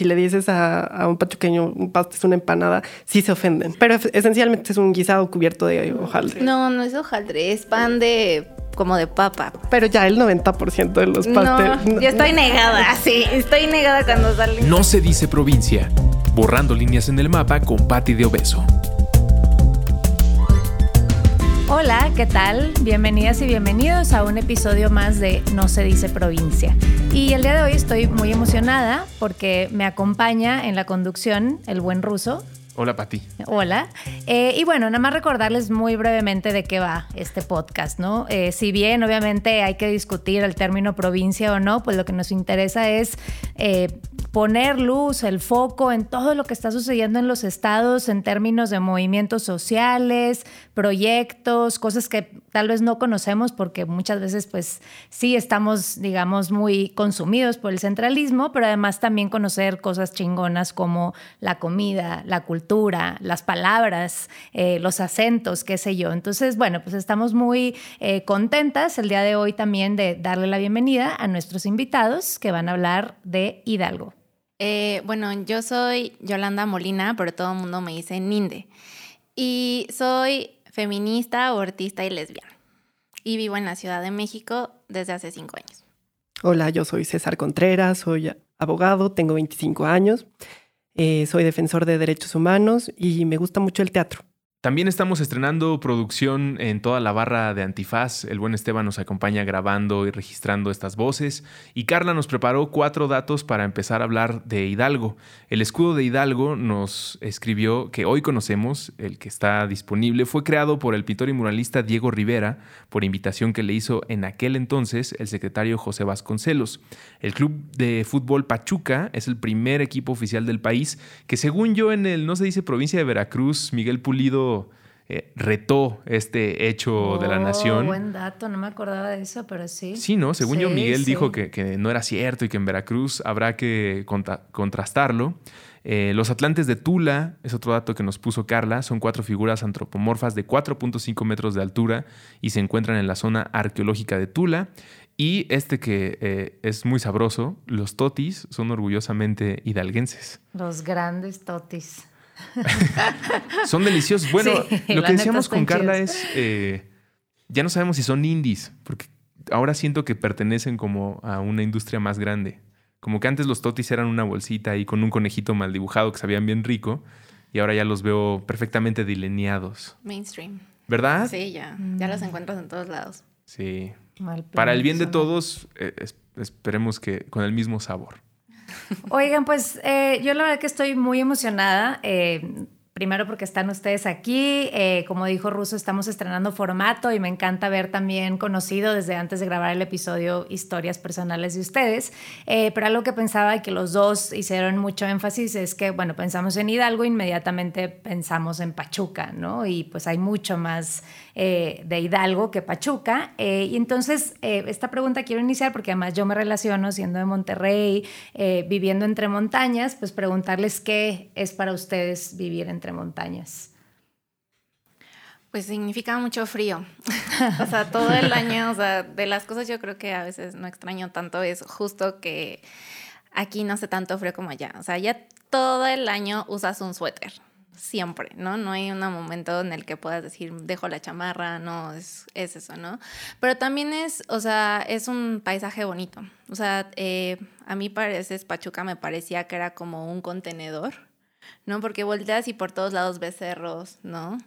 si le dices a, un pachuqueño un pastel es una empanada, sí se ofenden. Pero esencialmente es un guisado cubierto de hojaldre. No, no es hojaldre, es pan de como de papa. Pero ya el 90% de los pasteles. No, yo estoy negada, sí, estoy negada cuando sale. No se dice provincia. Borrando líneas en el mapa con Patti de Obeso. Hola, ¿qué tal? Bienvenidas y bienvenidos a un episodio más de No se dice provincia. Y el día de hoy estoy muy emocionada porque me acompaña en la conducción el buen ruso. Hola, Pati. Hola. Eh, y bueno, nada más recordarles muy brevemente de qué va este podcast, ¿no? Eh, si bien obviamente hay que discutir el término provincia o no, pues lo que nos interesa es eh, poner luz, el foco en todo lo que está sucediendo en los estados en términos de movimientos sociales, proyectos, cosas que tal vez no conocemos porque muchas veces pues sí estamos, digamos, muy consumidos por el centralismo, pero además también conocer cosas chingonas como la comida, la cultura, las palabras, eh, los acentos, qué sé yo. Entonces, bueno, pues estamos muy eh, contentas el día de hoy también de darle la bienvenida a nuestros invitados que van a hablar de Hidalgo. Eh, bueno, yo soy Yolanda Molina, pero todo el mundo me dice Ninde. Y soy feminista, artista y lesbiana. Y vivo en la Ciudad de México desde hace cinco años. Hola, yo soy César Contreras, soy abogado, tengo 25 años, eh, soy defensor de derechos humanos y me gusta mucho el teatro. También estamos estrenando producción en toda la barra de Antifaz. El buen Esteban nos acompaña grabando y registrando estas voces. Y Carla nos preparó cuatro datos para empezar a hablar de Hidalgo. El escudo de Hidalgo nos escribió que hoy conocemos, el que está disponible, fue creado por el pintor y muralista Diego Rivera, por invitación que le hizo en aquel entonces el secretario José Vasconcelos. El club de fútbol Pachuca es el primer equipo oficial del país que según yo en el, no se dice provincia de Veracruz, Miguel Pulido eh, retó este hecho de la oh, nación. Buen dato, no me acordaba de eso, pero sí. Sí, ¿no? Según yo, Miguel dijo que, no era cierto y que en Veracruz habrá que contrastarlo. Eh, los Atlantes de Tula, es otro dato que nos puso Carla, son cuatro figuras antropomorfas de 4.5 metros de altura y se encuentran en la zona arqueológica de Tula. Y este que eh, es muy sabroso, los totis son orgullosamente hidalguenses. Los grandes totis. son deliciosos. Bueno, lo que decíamos con Carla es, eh, ya no sabemos si son indies, porque ahora siento que pertenecen como a una industria más grande. Como que antes los totis eran una bolsita y con un conejito mal dibujado que sabían bien rico, y ahora ya los veo perfectamente delineados. Mainstream. ¿Verdad? Sí, ya. Ya los encuentras en todos lados. Sí. Para el bien de todos, eh, esperemos que con el mismo sabor. Oigan, pues eh, yo la verdad que estoy muy emocionada. Eh, primero porque están ustedes aquí. Eh, como dijo Russo, estamos estrenando formato y me encanta ver también conocido desde antes de grabar el episodio historias personales de ustedes. Eh, pero algo que pensaba y que los dos hicieron mucho énfasis es que, bueno, pensamos en Hidalgo, inmediatamente pensamos en Pachuca, ¿no? Y pues hay mucho más eh, de Hidalgo que Pachuca. y entonces, esta pregunta quiero iniciar porque además yo me relaciono siendo de Monterrey, viviendo entre montañas, pues preguntarles qué es para ustedes vivir entre montañas? Pues significa mucho frío. o sea, todo el año, o sea, de las cosas yo creo que a veces no extraño tanto es justo que aquí no hace tanto frío como allá. O sea, ya todo el año usas un suéter. Siempre, ¿no? No hay un momento en el que puedas decir, dejo la chamarra, no, es, es eso, ¿no? Pero también es, o sea, es un paisaje bonito. O sea, eh, a mí parece, Pachuca me parecía que era como un contenedor ¿no? Porque volteas y por todos lados ves cerros, ¿no?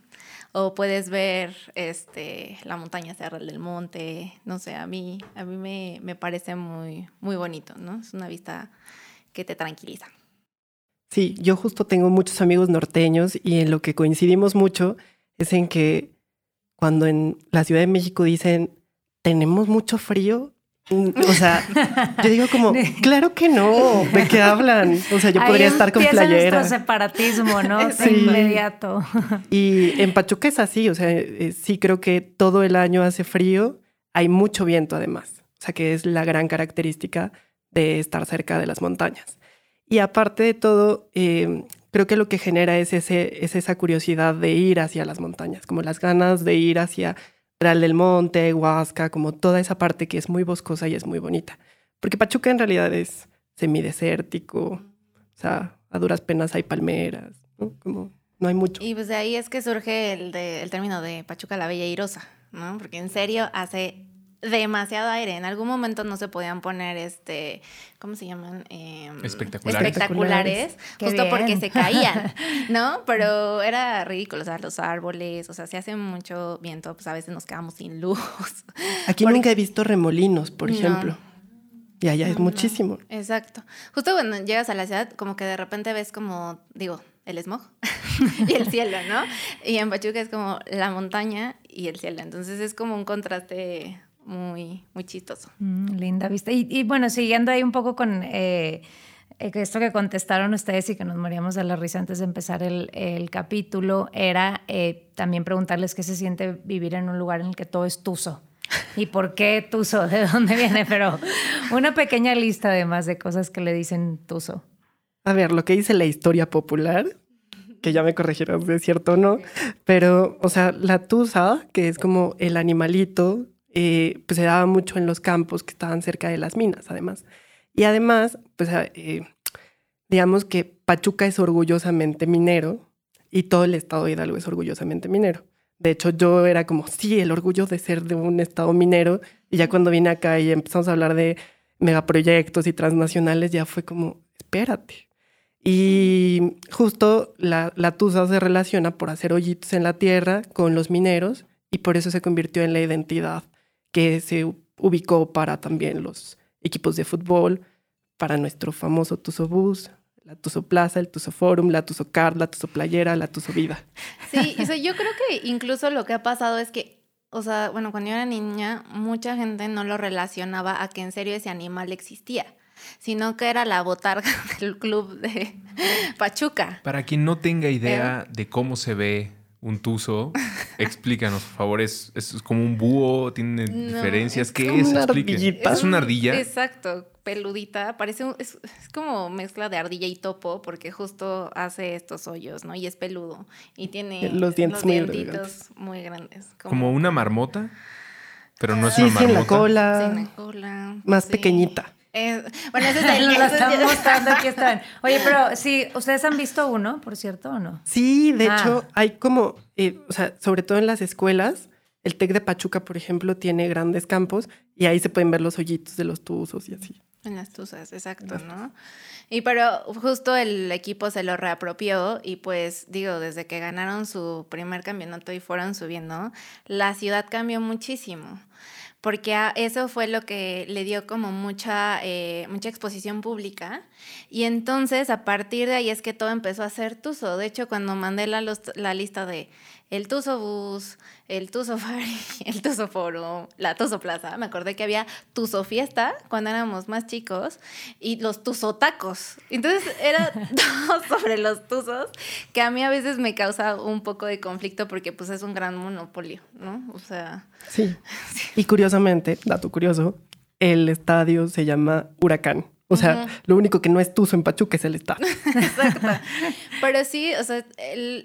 O puedes ver este, la montaña Serra del Monte, no sé, a mí, a mí me, me parece muy, muy bonito, ¿no? Es una vista que te tranquiliza. Sí, yo justo tengo muchos amigos norteños y en lo que coincidimos mucho es en que cuando en la Ciudad de México dicen tenemos mucho frío, o sea, yo digo como, claro que no, ¿de qué hablan? O sea, yo podría estar con playera. nuestro separatismo, ¿no? sí. inmediato. Y en Pachuca es así, o sea, eh, sí creo que todo el año hace frío, hay mucho viento además, o sea, que es la gran característica de estar cerca de las montañas. Y aparte de todo, eh, creo que lo que genera es, ese, es esa curiosidad de ir hacia las montañas, como las ganas de ir hacia Real del Monte, Huasca, como toda esa parte que es muy boscosa y es muy bonita. Porque Pachuca en realidad es semidesértico, O sea, a duras penas hay palmeras, ¿no? Como no hay mucho. Y pues de ahí es que surge el, de, el término de Pachuca la Bella Irosa, ¿no? Porque en serio hace demasiado aire. En algún momento no se podían poner, este, ¿cómo se llaman? Eh, espectaculares. Espectaculares, justo porque se caían, ¿no? Pero era ridículo, o sea, los árboles, o sea, si hace mucho viento, pues a veces nos quedamos sin luz. Aquí nunca he visto remolinos, por ejemplo. Y allá es muchísimo. Exacto. Justo cuando llegas a la ciudad, como que de repente ves como, digo, el smog y el cielo, ¿no? Y en Pachuca es como la montaña y el cielo. Entonces es como un contraste muy, muy chistoso. Mm, linda vista. Y, bueno, siguiendo ahí un poco con eh, eh, esto que contestaron ustedes y que nos moríamos de la risa antes de empezar el, el capítulo, era eh, también preguntarles qué se siente vivir en un lugar en el que todo es tuso. ¿Y por qué tuso? ¿De dónde viene? Pero una pequeña lista además de cosas que le dicen tuso. A ver, lo que dice la historia popular, que ya me corregirás de cierto o no, pero, o sea, la tusa, que es como el animalito eh, pues se daba mucho en los campos que estaban cerca de las minas, además. Y además, pues eh, digamos que Pachuca es orgullosamente minero y todo el estado Hidalgo es orgullosamente minero. De hecho, yo era como, sí, el orgullo de ser de un estado minero. Y ya cuando vine acá y empezamos a hablar de megaproyectos y transnacionales, ya fue como, espérate. Y justo la Tusa se relaciona por hacer hoyitos en la tierra con los mineros y por eso se convirtió en la identidad que se ubicó para también los equipos de fútbol, para nuestro famoso Tuso Bus, la Tuso Plaza, el Tuso Forum, la Tuso Card, la Tuso Playera, la Tuso Vida. Sí, yo creo que incluso lo que ha pasado es que, o sea, bueno, cuando yo era niña, mucha gente no lo relacionaba a que en serio ese animal existía sino que era la botarga del club de Pachuca. Para quien no tenga idea de cómo se ve un tuzo. Explícanos, por favor. ¿Es, es como un búho? ¿Tiene diferencias? ¿Qué es? Una ¿Es una ardilla? Exacto, peludita. Parece es, como mezcla de ardilla y topo, porque justo hace estos hoyos, ¿no? Y es peludo. Y tiene los dientes muy, grandes. muy grandes. Como... una marmota, pero no es una marmota. Sin la cola. Sin la cola. Más pequeñita. Eh, bueno, ese es el... Lo están mostrando, aquí están. Oye, pero sí, ¿ustedes han visto uno, por cierto, o no? Sí, de ah. hecho, hay como, eh, o sea, sobre todo en las escuelas, el TEC de Pachuca, por ejemplo, tiene grandes campos y ahí se pueden ver los hoyitos de los tuzos y así. En las tuzas, exacto, ¿no? Y pero justo el equipo se lo reapropió y pues digo, desde que ganaron su primer campeonato y fueron subiendo, la ciudad cambió muchísimo porque eso fue lo que le dio como mucha, eh, mucha exposición pública. Y entonces a partir de ahí es que todo empezó a ser Tuzo. De hecho, cuando mandé la, la lista de el Tuzo Bus, el Tuzo Fari, el Tuzo Forum, la Tuzo Plaza. Me acordé que había Tuzo Fiesta cuando éramos más chicos y los Tuzo Tacos. Entonces era todo sobre los Tuzos que a mí a veces me causa un poco de conflicto porque pues es un gran monopolio, ¿no? O sea... Sí. Y curiosamente, dato curioso, el estadio se llama Huracán. O sea, lo único que no es Tuzo en Pachuca es el Estado. Exacto. Pero sí, o sea,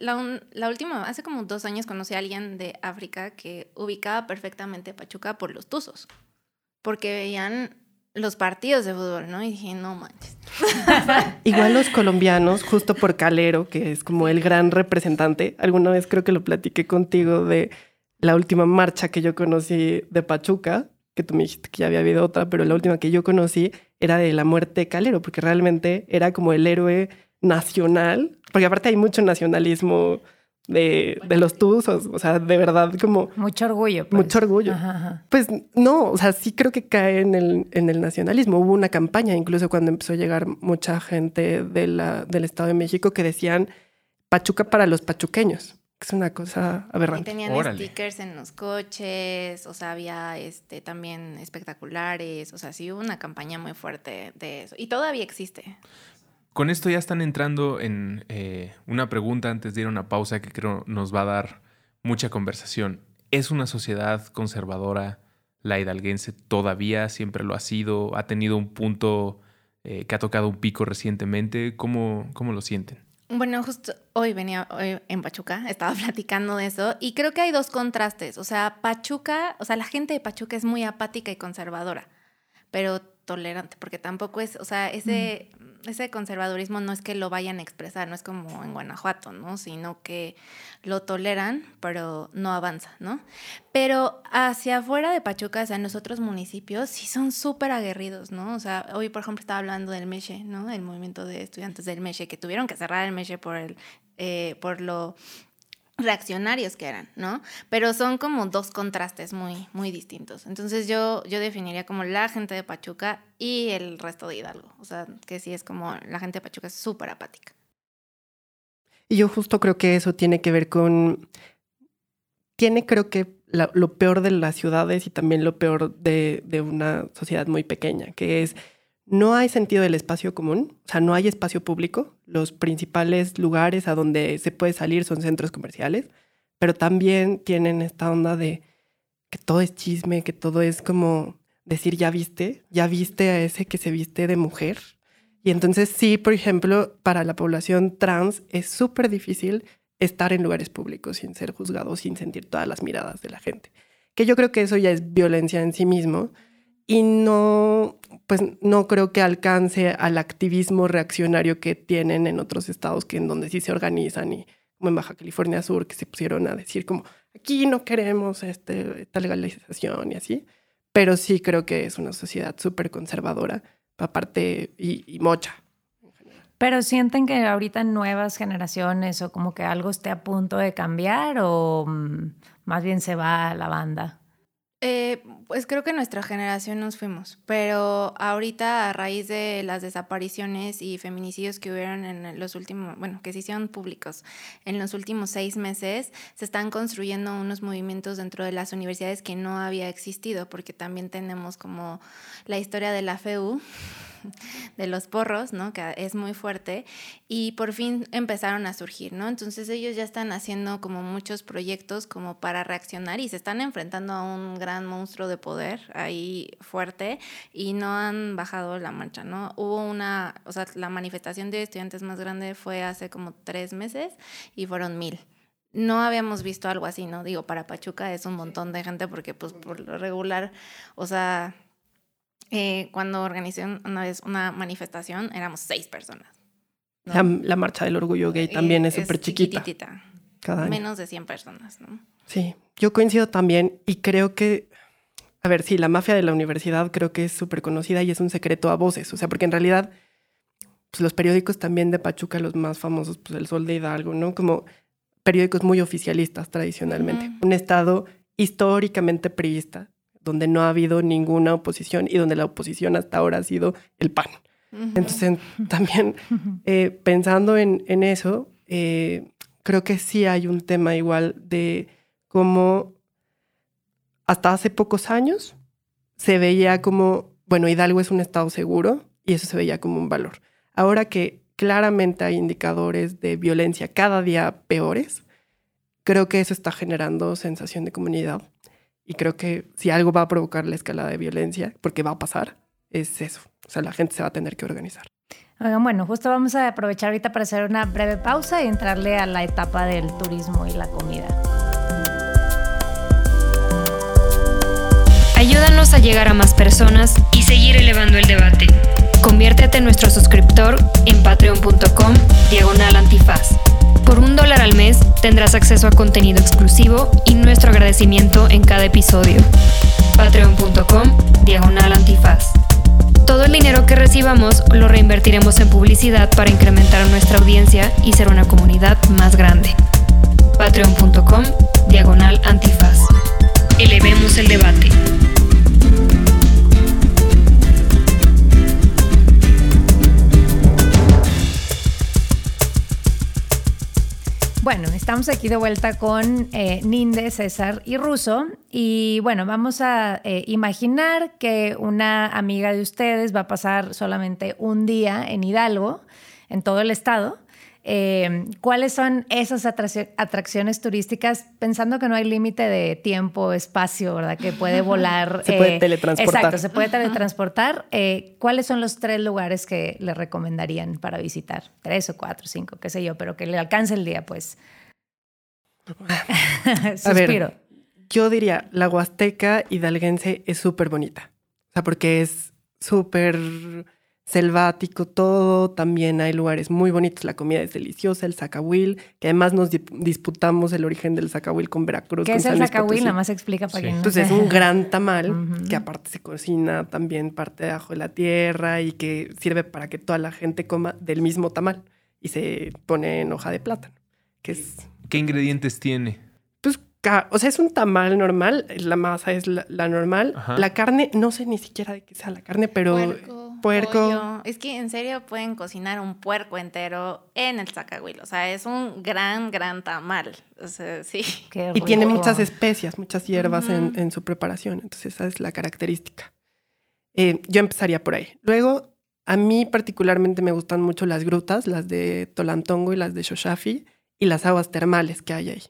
la, última, hace como dos años conocí a alguien de África que ubicaba perfectamente Pachuca por los Tuzos. Porque veían los partidos de fútbol, ¿no? Y dije, no manches. Igual los colombianos, justo por Calero, que es como el gran representante, alguna vez creo que lo platiqué contigo de la última marcha que yo conocí de Pachuca, que tú me dijiste que ya había habido otra, pero la última que yo conocí era de la muerte de Calero, porque realmente era como el héroe nacional, porque aparte hay mucho nacionalismo de, de los tuzos, o sea, de verdad como... Mucho orgullo. Pues. Mucho orgullo. Pues no, o sea, sí creo que cae en el, en el nacionalismo. Hubo una campaña, incluso cuando empezó a llegar mucha gente de la, del Estado de México que decían Pachuca para los pachuqueños es una cosa aberrante. Y tenían stickers en los coches, o sea, había este, también espectaculares, o sea, sí hubo una campaña muy fuerte de eso. Y todavía existe. Con esto ya están entrando en eh, una pregunta antes de ir a una pausa que creo nos va a dar mucha conversación. ¿Es una sociedad conservadora la hidalguense? ¿Todavía siempre lo ha sido? ¿Ha tenido un punto eh, que ha tocado un pico recientemente? ¿Cómo, cómo lo sienten? Bueno, justo hoy venía en Pachuca, estaba platicando de eso y creo que hay dos contrastes. O sea, Pachuca, o sea, la gente de Pachuca es muy apática y conservadora, pero tolerante, porque tampoco es, o sea, ese, ese conservadurismo no es que lo vayan a expresar, no es como en Guanajuato, ¿no? Sino que lo toleran, pero no avanza, ¿no? Pero hacia afuera de Pachuca, o sea, en los otros municipios, sí son súper aguerridos, ¿no? O sea, hoy, por ejemplo, estaba hablando del Meche, ¿no? El movimiento de estudiantes del Meche, que tuvieron que cerrar el Meche por, el, eh, por lo reaccionarios que eran, ¿no? Pero son como dos contrastes muy, muy distintos. Entonces yo, yo definiría como la gente de Pachuca y el resto de Hidalgo. O sea, que sí es como la gente de Pachuca es súper apática. Y yo justo creo que eso tiene que ver con... Tiene creo que lo peor de las ciudades y también lo peor de, de una sociedad muy pequeña, que es no hay sentido del espacio común, o sea, no hay espacio público. Los principales lugares a donde se puede salir son centros comerciales, pero también tienen esta onda de que todo es chisme, que todo es como decir, ya viste, ya viste a ese que se viste de mujer. Y entonces sí, por ejemplo, para la población trans es súper difícil estar en lugares públicos sin ser juzgado, sin sentir todas las miradas de la gente. Que yo creo que eso ya es violencia en sí mismo y no, pues no creo que alcance al activismo reaccionario que tienen en otros estados que en donde sí se organizan y como en Baja California Sur que se pusieron a decir como aquí no queremos este, esta legalización y así, pero sí creo que es una sociedad súper conservadora, aparte y, y mocha. Pero sienten que ahorita nuevas generaciones o como que algo esté a punto de cambiar o mm, más bien se va la banda. Eh, pues creo que nuestra generación nos fuimos, pero ahorita a raíz de las desapariciones y feminicidios que hubieron en los últimos, bueno, que se hicieron públicos en los últimos seis meses, se están construyendo unos movimientos dentro de las universidades que no había existido, porque también tenemos como la historia de la FEU, de los porros, ¿no? Que es muy fuerte y por fin empezaron a surgir, ¿no? Entonces ellos ya están haciendo como muchos proyectos como para reaccionar y se están enfrentando a un gran monstruo de poder ahí fuerte y no han bajado la marcha, ¿no? Hubo una, o sea, la manifestación de estudiantes más grande fue hace como tres meses y fueron mil no habíamos visto algo así, ¿no? Digo, para Pachuca es un montón de gente porque pues por lo regular, o sea, eh, cuando organizé una vez una manifestación, éramos seis personas. La, marcha del orgullo gay también es súper chiquita. Cada Menos de 100 personas, ¿no? Sí, yo coincido también y creo que, a ver, sí, la mafia de la universidad creo que es súper conocida y es un secreto a voces, o sea, porque en realidad pues, los periódicos también de Pachuca, los más famosos, pues El Sol de Hidalgo, ¿no? Como periódicos muy oficialistas tradicionalmente. Un estado históricamente priista, donde no ha habido ninguna oposición y donde la oposición hasta ahora ha sido el PAN. Entonces, también eh, pensando en, eso, eh, creo que sí hay un tema igual de cómo hasta hace pocos años se veía como, bueno, Hidalgo es un estado seguro y eso se veía como un valor. Ahora que claramente hay indicadores de violencia cada día peores, creo que eso está generando sensación de comunidad y creo que si algo va a provocar la escalada de violencia, porque va a pasar, es eso. O sea, la gente se va a tener que organizar. bueno, justo vamos a aprovechar ahorita para hacer una breve pausa y entrarle a la etapa del turismo y la comida. Ayúdanos a llegar a más personas y seguir elevando el debate. Conviértete en nuestro suscriptor en patreon.com diagonal antifaz. Por un dólar al mes tendrás acceso a contenido exclusivo y nuestro agradecimiento en cada episodio. Patreon.com Diagonal Antifaz. Todo el dinero que recibamos lo reinvertiremos en publicidad para incrementar nuestra audiencia y ser una comunidad más grande. Patreon.com Diagonal Antifaz. Elevemos el debate. Bueno, estamos aquí de vuelta con eh, Ninde, César y Russo. Y bueno, vamos a eh, imaginar que una amiga de ustedes va a pasar solamente un día en Hidalgo, en todo el estado. Eh, ¿Cuáles son esas atracciones turísticas? Pensando que no hay límite de tiempo, espacio, ¿verdad? Que puede volar. Se puede teletransportar. Exacto, se puede teletransportar. ¿Cuáles son los tres lugares que le recomendarían para visitar? Tres o cuatro, cinco, qué sé yo, pero que le alcance el día, pues. Suspiro. A ver, yo diría, la Huasteca hidalguense es súper bonita. O sea, porque es súper selvático todo, también hay lugares muy bonitos, la comida es deliciosa, el zacahuil, que además nos disputamos el origen del zacahuil con Veracruz. ¿Qué es el zacahuil? Nada más explica para sí. Entonces es un gran tamal que aparte se cocina también parte de abajo de la tierra y que sirve para que toda la gente coma del mismo tamal y se pone en hoja de plátano, que es... ¿Qué ingredientes tiene? Pues o sea, es un tamal normal, la masa es la, normal. La carne, no sé ni siquiera de qué sea la carne, pero puerco. Es que en serio pueden cocinar un puerco entero en el zacahuil. O sea, es un gran, gran tamal. O sea, sí. y tiene muchas especias, muchas hierbas en, su preparación. Entonces, esa es la característica. Eh, yo empezaría por ahí. Luego, a mí particularmente me gustan mucho las grutas, las de Tolantongo y las de Shoshafi, y las aguas termales que hay ahí.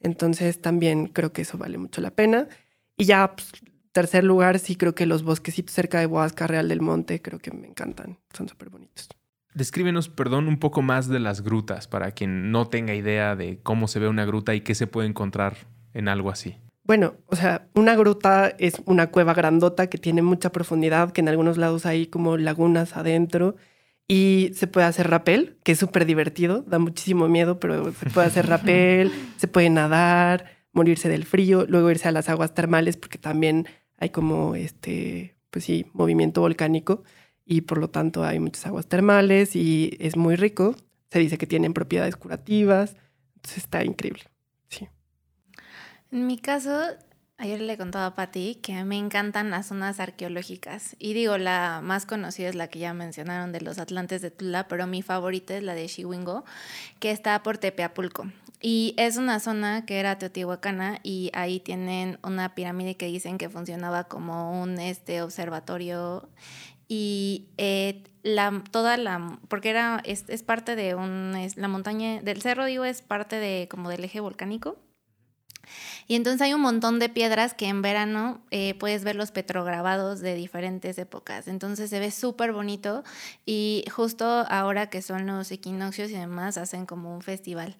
Entonces, también creo que eso vale mucho la pena. Y ya, pues, tercer lugar, sí creo que los bosquecitos cerca de Huasca Real del Monte, creo que me encantan, son súper bonitos. Descríbenos, perdón, un poco más de las grutas, para quien no tenga idea de cómo se ve una gruta y qué se puede encontrar en algo así. Bueno, o sea, una gruta es una cueva grandota que tiene mucha profundidad, que en algunos lados hay como lagunas adentro y se puede hacer rapel, que es súper divertido, da muchísimo miedo, pero se puede hacer rapel, se puede nadar, morirse del frío, luego irse a las aguas termales porque también hay como este, pues sí, movimiento volcánico y por lo tanto hay muchas aguas termales y es muy rico. Se dice que tienen propiedades curativas, entonces está increíble. Sí. En mi caso, ayer le contaba a Patti que me encantan las zonas arqueológicas. Y digo, la más conocida es la que ya mencionaron de los Atlantes de Tula, pero mi favorita es la de Chihuingo, que está por Tepeapulco. Y es una zona que era teotihuacana y ahí tienen una pirámide que dicen que funcionaba como un este, observatorio. Y eh, la, toda la, porque era, es, es parte de un, es, la montaña, del cerro digo, es parte de como del eje volcánico y entonces hay un montón de piedras que en verano eh, puedes ver los petrograbados de diferentes épocas. Entonces se ve súper bonito y justo ahora que son los equinoccios y demás hacen como un festival.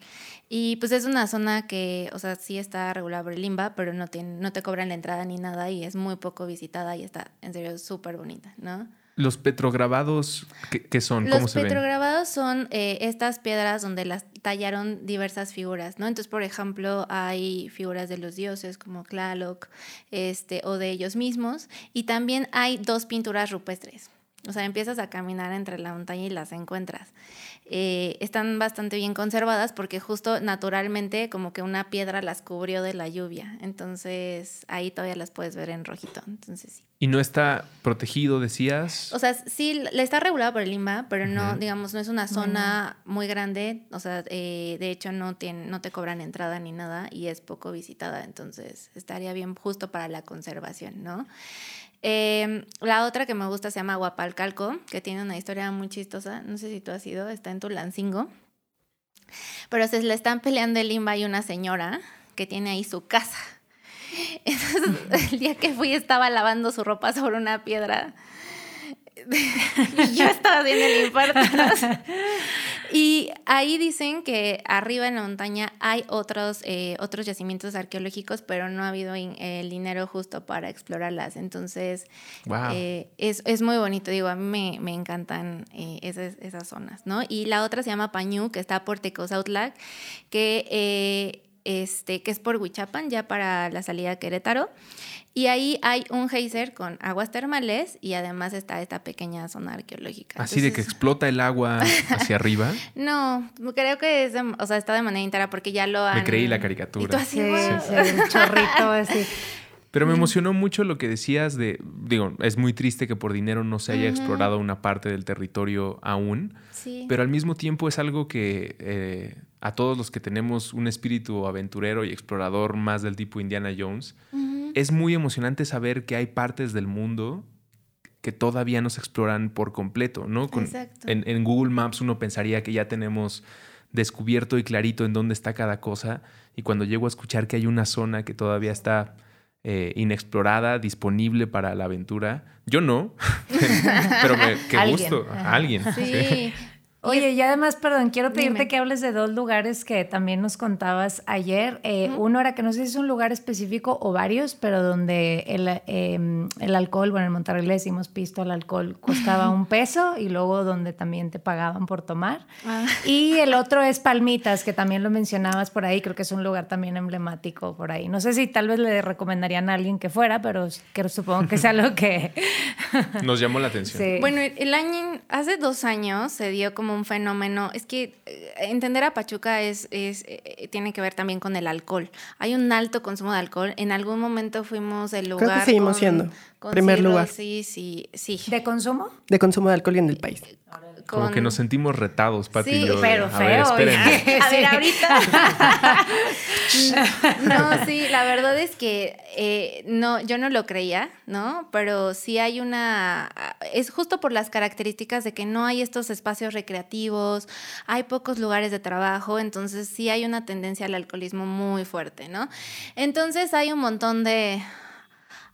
Y pues es una zona que, o sea, sí está regulada por el limba, pero no, tiene, no te cobran la entrada ni nada y es muy poco visitada y está en serio súper bonita, ¿no? ¿Los petrograbados qué, son? ¿Cómo Los petrograbados son eh, estas piedras donde las tallaron diversas figuras, ¿no? Entonces, por ejemplo, hay figuras de los dioses como Tlaloc, este, o de ellos mismos, y también hay dos pinturas rupestres. O sea, empiezas a caminar entre la montaña y las encuentras. Eh, están bastante bien conservadas porque justo naturalmente como que una piedra las cubrió de la lluvia. Entonces ahí todavía las puedes ver en rojito. Entonces sí. ¿Y no está protegido, decías? O sea, sí, le está regulado por el INBA, pero no, digamos, no es una zona muy grande. O sea, eh, de hecho no, tiene, no te cobran entrada ni nada y es poco visitada. Entonces estaría bien justo para la conservación, ¿no? Em, la otra que me gusta se llama Guapalcalco, que tiene una historia muy chistosa. No sé si tú has ido, está en Tulancingo. Pero se le están peleando el Limba y una señora que tiene ahí su casa. Entonces, el día que fui estaba lavando su ropa sobre una piedra y yo estaba haciendo el infarto. y ahí dicen que arriba en la montaña hay otros, eh, otros yacimientos arqueológicos, pero no ha habido el dinero justo para explorarlas. Entonces, eh, es, muy bonito. Digo, a mí me, encantan eh, esas, esas, zonas, ¿no? Y la otra se llama Pañú, que está por Tecozautlac, que, este, que es por Huichapan, ya para la salida a Querétaro. Y ahí hay un geyser con aguas termales y además está esta pequeña zona arqueológica. ¿Así de que explota el agua hacia arriba? No, creo que es o sea, está de manera íntegra porque ya lo han... Me creí la caricatura. así, un chorrito así. Pero me emocionó mucho lo que decías de, digo, es muy triste que por dinero no se haya explorado una parte del territorio aún, sí. pero al mismo tiempo es algo que eh, a todos los que tenemos un espíritu aventurero y explorador más del tipo Indiana Jones, es muy emocionante saber que hay partes del mundo que todavía no se exploran por completo, ¿no? en, Google Maps uno pensaría que ya tenemos descubierto y clarito en dónde está cada cosa y cuando llego a escuchar que hay una zona que todavía está eh, inexplorada, disponible para la aventura, yo no, pero me, qué gusto, a alguien. Sí. Oye, y además, perdón, quiero pedirte Dime. que hables de dos lugares que también nos contabas ayer. Eh, Uno era que no sé si es un lugar específico o varios, pero donde el, eh, el alcohol, bueno, en Monterrey le decimos pisto al alcohol, costaba un peso y luego donde también te pagaban por tomar. Ah. Y el otro es Palmitas, que también lo mencionabas por ahí, creo que es un lugar también emblemático por ahí. No sé si tal vez le recomendarían a alguien que fuera, pero que supongo que es algo que... Nos llamó la atención. Sí. Bueno, el año, hace dos años se dio como un fenómeno, es que eh, entender a Pachuca es, es eh, tiene que ver también con el alcohol. Hay un alto consumo de alcohol. En algún momento fuimos el Creo lugar. que seguimos con- siendo con primer lugar. cirrosis y- sí. ¿De consumo? de consumo de alcohol en el país. Como que nos sentimos retados, Pati Sí, y yo. pero a ver, feo, espérenme. oiga. A ver, ahorita. no, sí, la verdad es que eh, no, yo no lo creía, ¿no? Pero sí hay una. Es justo por las características de que no hay estos espacios recreativos, hay pocos lugares de trabajo, entonces sí hay una tendencia al alcoholismo muy fuerte, ¿no? Entonces hay un montón de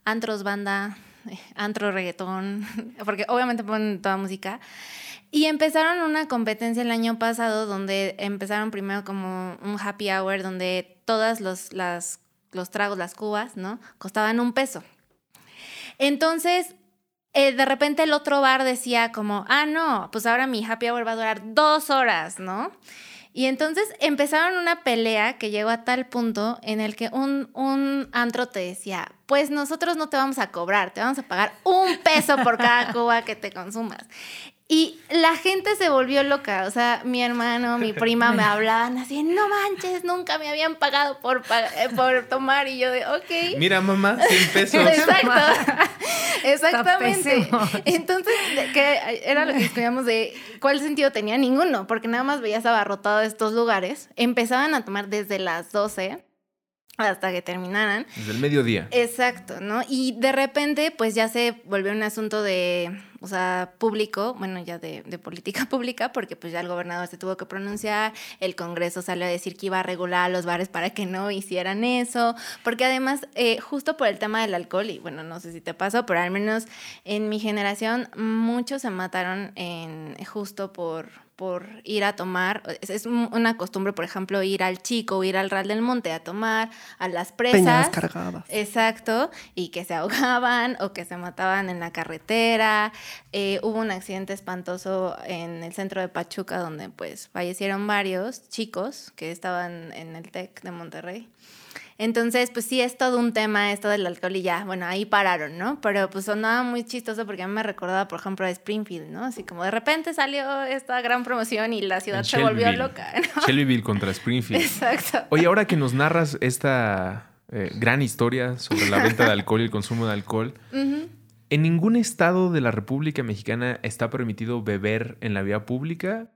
antros, banda, eh, antro, reggaetón, porque obviamente ponen toda música. Y empezaron una competencia el año pasado donde empezaron primero como un happy hour donde todas los, las, los tragos, las cubas, ¿no? Costaban un peso. Entonces, eh, de repente el otro bar decía como, ah, no, pues ahora mi happy hour va a durar dos horas, ¿no? Y entonces empezaron una pelea que llegó a tal punto en el que un, un antro te decía, pues nosotros no te vamos a cobrar, te vamos a pagar un peso por cada cuba que te consumas. Y la gente se volvió loca, o sea, mi hermano, mi prima me hablaban así, no manches, nunca me habían pagado por, eh, por tomar y yo de, ok. Mira, mamá, 100 pesos. Exacto. Exactamente. Entonces, que era lo que discutíamos de cuál sentido tenía ninguno, porque nada más veías abarrotado estos lugares. Empezaban a tomar desde las 12 hasta que terminaran. Desde el mediodía. Exacto, ¿no? Y de repente, pues ya se volvió un asunto de, o sea, público, bueno, ya de, de política pública, porque pues ya el gobernador se tuvo que pronunciar, el Congreso salió a decir que iba a regular a los bares para que no hicieran eso, porque además, eh, justo por el tema del alcohol, y bueno, no sé si te pasó, pero al menos en mi generación, muchos se mataron en, justo por por ir a tomar, es, es una costumbre, por ejemplo, ir al chico o ir al Real del Monte a tomar, a las presas. Peñas cargadas. Exacto, y que se ahogaban o que se mataban en la carretera. Eh, hubo un accidente espantoso en el centro de Pachuca donde pues fallecieron varios chicos que estaban en el TEC de Monterrey. Entonces, pues sí, es todo un tema esto del alcohol y ya, bueno, ahí pararon, ¿no? Pero pues sonaba muy chistoso porque a mí me recordaba, por ejemplo, a Springfield, ¿no? Así como de repente salió esta gran promoción y la ciudad En se volvió loca, ¿no? Shelbyville contra Springfield. Exacto. Oye, ahora que nos narras esta eh, gran historia sobre la venta de alcohol y el consumo de alcohol. ¿en ningún estado de la República Mexicana está permitido beber en la vía pública?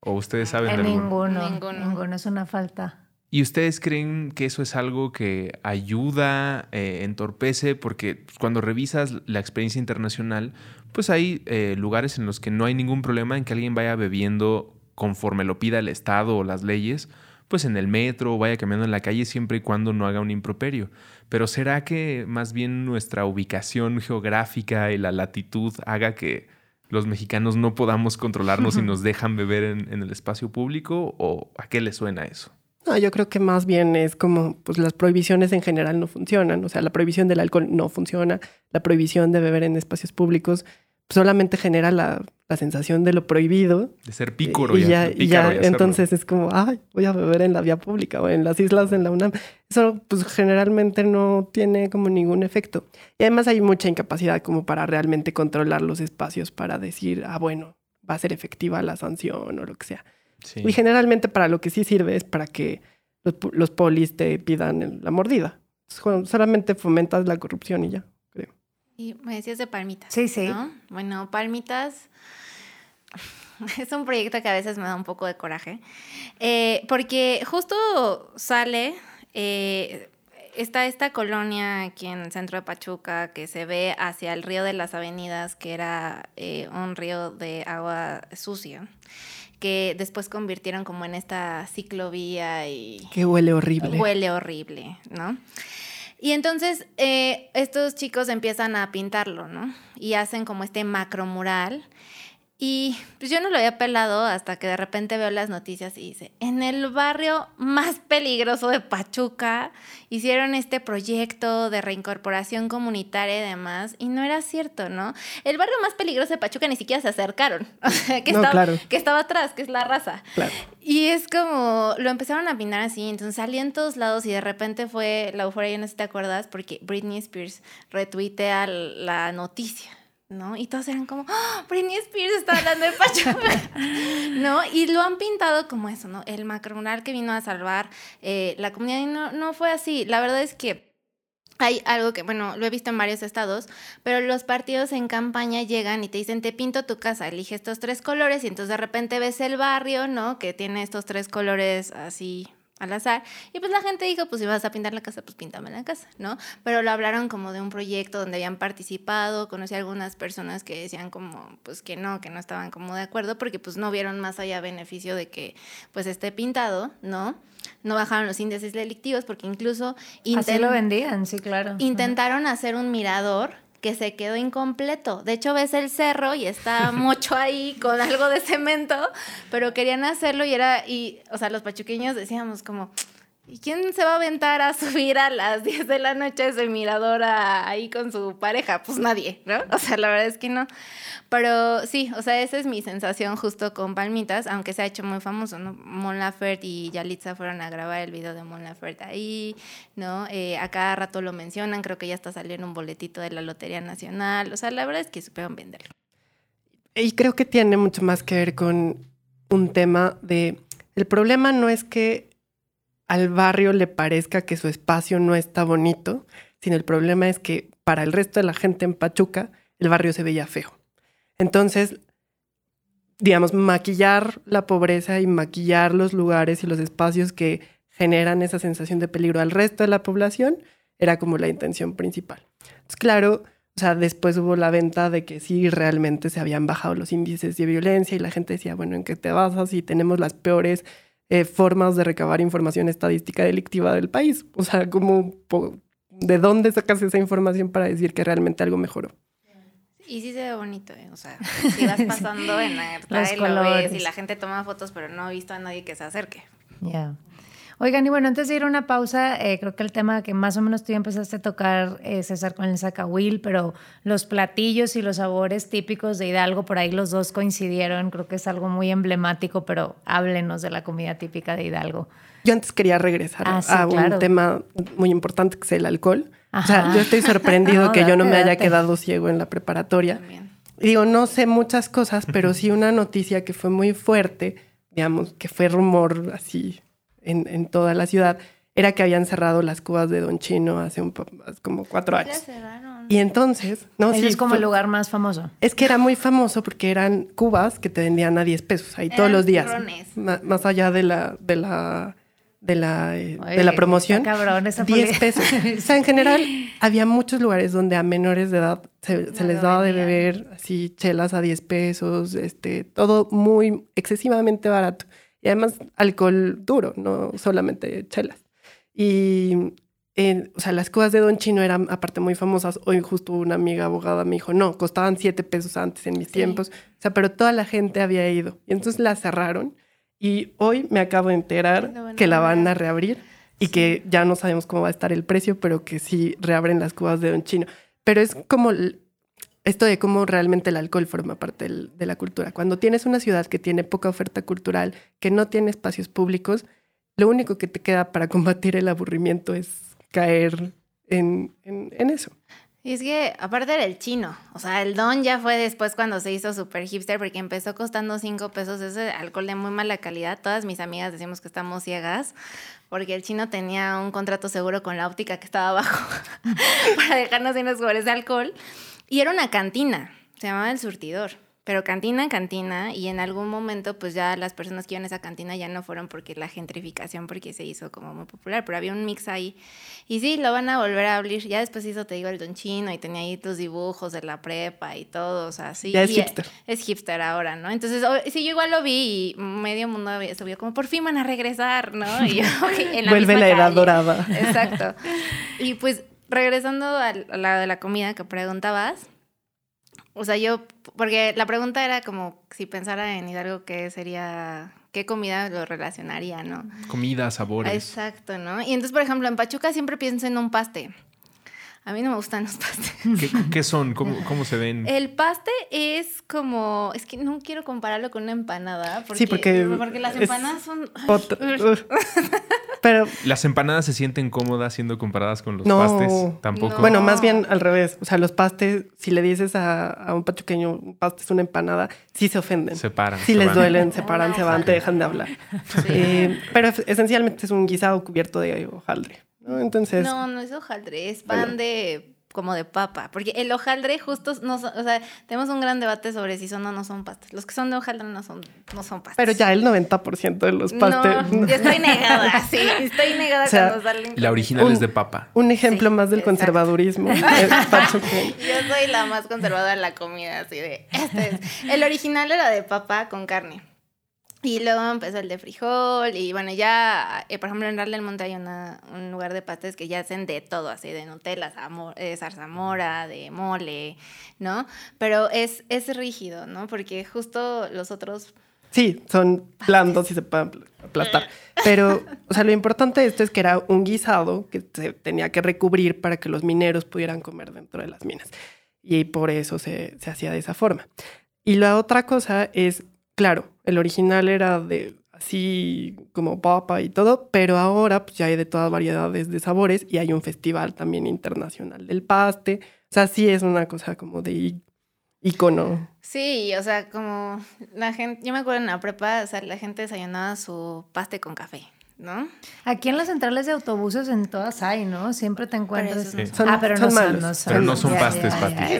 ¿O ustedes saben de En alguno? ninguno, Ninguno. ninguno. es una falta. ¿Y ustedes creen que eso es algo que ayuda, eh, entorpece? Porque cuando revisas la experiencia internacional, pues hay eh, lugares en los que no hay ningún problema en que alguien vaya bebiendo conforme lo pida el Estado o las leyes, pues en el metro o vaya caminando en la calle siempre y cuando no haga un improperio. Pero ¿será que más bien nuestra ubicación geográfica y la latitud haga que los mexicanos no podamos controlarnos y nos dejan beber en, en el espacio público? ¿O a qué le suena eso? No, yo creo que más bien es como, pues las prohibiciones en general no funcionan. O sea, la prohibición del alcohol no funciona. La prohibición de beber en espacios públicos solamente genera la, la sensación de lo prohibido. De ser pícoro y ya, y pícaro ya y entonces es como, ay, voy a beber en la vía pública o en las islas en la UNAM. Eso pues generalmente no tiene como ningún efecto. Y además hay mucha incapacidad como para realmente controlar los espacios para decir, ah, bueno, va a ser efectiva la sanción o lo que sea. Sí. Y generalmente para lo que sí sirve es para que los, los polis te pidan el- la mordida. So- Solamente fomentas la corrupción y ya, creo. Y me decías de palmitas. Sí, sí. ¿no? Bueno, palmitas es un proyecto que a veces me da un poco de coraje. Eh, porque justo sale. eh, está esta colonia aquí en el centro de Pachuca que se ve hacia el río de las avenidas, que era eh, un río de agua sucia, que después convirtieron como en esta ciclovía y Que huele horrible. Huele horrible, ¿no? Y entonces eh, estos chicos empiezan a pintarlo, ¿no? Y hacen como este macromural. Y pues yo no lo había pelado hasta que de repente veo las noticias y dice, en el barrio más peligroso de Pachuca hicieron este proyecto de reincorporación comunitaria y demás, y no era cierto, ¿no? El barrio más peligroso de Pachuca ni siquiera se acercaron, o sea, que, estaba, que estaba atrás, que es la raza. Y es como, lo empezaron a pintar así, entonces salía en todos lados y de repente fue la euforia, yo no sé si te acuerdas, porque Britney Spears retuitea la noticia. ¿No? Y todos eran como, ¡Oh, Britney Spears está hablando de Pachuca, ¿no? Y lo han pintado como eso, ¿no? El macronal que vino a salvar eh, la comunidad y no, no fue así. La verdad es que hay algo que, bueno, lo he visto en varios estados, pero los partidos en campaña llegan y te dicen, te pinto tu casa, elige estos tres colores y entonces de repente ves el barrio, ¿no? Que tiene estos tres colores así al azar. Y pues la gente dijo, pues si vas a pintar la casa, pues píntame la casa, ¿no? Pero lo hablaron como de un proyecto donde habían participado, conocí a algunas personas que decían como, pues que no, que no estaban como de acuerdo, porque pues no vieron más allá beneficio de que pues esté pintado, ¿no? No bajaron los índices delictivos porque incluso... Así lo vendían, sí, claro. Intentaron hacer un mirador que se quedó incompleto. De hecho, ves el cerro y está mucho ahí con algo de cemento, pero querían hacerlo y era, y, o sea, los pachuqueños decíamos como, ¿Y quién se va a aventar a subir a las 10 de la noche ese mirador ahí con su pareja? Pues nadie, ¿no? O sea, la verdad es que no. Pero sí, o sea, esa es mi sensación justo con Palmitas, aunque se ha hecho muy famoso, ¿no? Mon Laferte y Yalitza fueron a grabar el video de Mon Laferte ahí, ¿no? Eh, a cada rato lo mencionan, creo que ya está saliendo un boletito de la Lotería Nacional. O sea, la verdad es que supieron venderlo. Y creo que tiene mucho más que ver con un tema de... El problema no es que al barrio le parezca que su espacio no está bonito, sino el problema es que para el resto de la gente en Pachuca el barrio se veía feo. Entonces, digamos, maquillar la pobreza y maquillar los lugares y los espacios que generan esa sensación de peligro al resto de la población era como la intención principal. Entonces, claro, o sea, después hubo la venta de que sí, realmente se habían bajado los índices de violencia y la gente decía, bueno, ¿en qué te basas si tenemos las peores eh, formas de recabar información estadística delictiva del país. O sea, como, ¿de dónde sacas esa información para decir que realmente algo mejoró? Y sí se ve bonito, ¿eh? o sea, si vas pasando en la y lo ves y la gente toma fotos, pero no he visto a nadie que se acerque. Ya. Oigan, y bueno, antes de ir a una pausa, eh, creo que el tema que más o menos tú ya empezaste a tocar, es eh, César, con el zacahuil, pero los platillos y los sabores típicos de Hidalgo, por ahí los dos coincidieron, creo que es algo muy emblemático, pero háblenos de la comida típica de Hidalgo. Yo antes quería regresar ah, a un tema muy importante que es el alcohol. O sea, yo estoy sorprendido que yo no me haya quedado ciego en la preparatoria. Digo, no sé muchas cosas, pero sí una noticia que fue muy fuerte, digamos, que fue rumor así en, toda la ciudad era que habían cerrado las cubas de Don Chino hace un, como cuatro años. Y entonces, no, sí, es como el lugar más famoso. Es que era muy famoso porque eran cubas que te vendían a 10 pesos ahí todos los días. Más, allá de la de la de la, eh, de la promoción. Cabrón, esa 10 pesos. o sea, en general había muchos lugares donde a menores de edad se, les daba de beber así chelas a 10 pesos, este, todo muy excesivamente barato. Y además alcohol duro, no solamente chelas. Y, o sea, las cubas de Don Chino eran aparte muy famosas. Hoy justo una amiga abogada me dijo, no, costaban siete pesos antes en mis tiempos. O sea, pero toda la gente había ido. Y entonces la cerraron. Y hoy me acabo de enterar que la van a reabrir y que ya no sabemos cómo va a estar el precio, pero que sí reabren las cubas de Don Chino. Pero es como esto de cómo realmente el alcohol forma parte de la cultura. Cuando tienes una ciudad que tiene poca oferta cultural, que no tiene espacios públicos, lo único que te queda para combatir el aburrimiento es caer en, eso. Y es que, aparte era el chino, o sea, el don ya fue después cuando se hizo super hipster, porque empezó costando cinco pesos ese alcohol de muy mala calidad. Todas mis amigas decimos que estamos ciegas, porque el chino tenía un contrato seguro con la óptica que estaba abajo para dejarnos los jugadores de alcohol. Y era una cantina, se llamaba El Surtidor. Pero cantina, cantina, y en algún momento pues ya las personas que iban a esa cantina ya no fueron porque la gentrificación, porque se hizo como muy popular, pero había un mix ahí. Y sí, lo van a volver a abrir. Ya después hizo, te digo, el Don Chino y tenía ahí tus dibujos de la prepa y todo, o sea, sí. Ya es hipster. Es hipster ahora, ¿no? Entonces, sí, yo igual lo vi y medio mundo subió como, por fin van a regresar, ¿no? Y yo, en la Vuelve la edad dorada. Exacto. Y pues regresando a la de la comida que preguntabas, O sea, yo, porque la pregunta era como si pensara en Hidalgo, ¿qué sería, qué comida lo relacionaría, no? Comida, sabores. Exacto, ¿no? Y entonces, por ejemplo, en Pachuca siempre pienso en un paste. A mí no me gustan los pastes. ¿Qué, qué son? ¿Cómo, ¿Cómo, se ven? El paste es como. Es que no quiero compararlo con una empanada. Porque, sí, porque. Porque las empanadas son. Pero. ¿Las empanadas se sienten cómodas siendo comparadas con los no, pastes? Tampoco. No. Bueno, más bien al revés. O sea, los pastes, si le dices a, a un pachuqueño, un paste es una empanada, sí se ofenden. Se paran. Sí se les van. duelen, se paran, se van, te dejan de hablar. Sí. Eh, pero esencialmente es un guisado cubierto de hojaldre. ¿No? Entonces. No, no es hojaldre, es pan bueno. de como de papa, porque el hojaldre justo no son, o sea, tenemos un gran debate sobre si son o no son pastes. Los que son de hojaldre no son no son pastes. Pero ya el 90% de los pastes. No, yo estoy negada, sí, estoy negada O sea, cuando salen. La original Un- es de papa. Un ejemplo Sí, más del exacto. conservadurismo. Yo soy la más conservadora en la comida, así de. Este es. El original era de papa con carne. Y luego empezó el de frijol. Y bueno, ya, eh, por ejemplo, en Real del Monte hay una, un lugar de pastes que ya hacen de todo, así de Nutella, zamo- eh, zarzamora, de mole, ¿no? Pero es, es rígido, ¿no? Porque justo los otros. Sí, son blandos y se pueden apl- aplastar. Pero, o sea, lo importante de esto es que era un guisado que se tenía que recubrir para que los mineros pudieran comer dentro de las minas. Y por eso se, se hacía de esa forma. Y la otra cosa es, claro, el original era de así como papa y todo, pero ahora pues, ya hay de todas variedades de sabores y hay un festival también internacional del paste. O sea, sí es una cosa como de ícono. Sí, o sea, como la gente. Yo me acuerdo en la prepa, o sea, la gente desayunaba su paste con café, ¿no? Aquí en las centrales de autobuses en todas hay, ¿no? Siempre te encuentras. no son. ah, pero Son no malos. son, no son. Pero no son Ya, pastes, ya, Pati.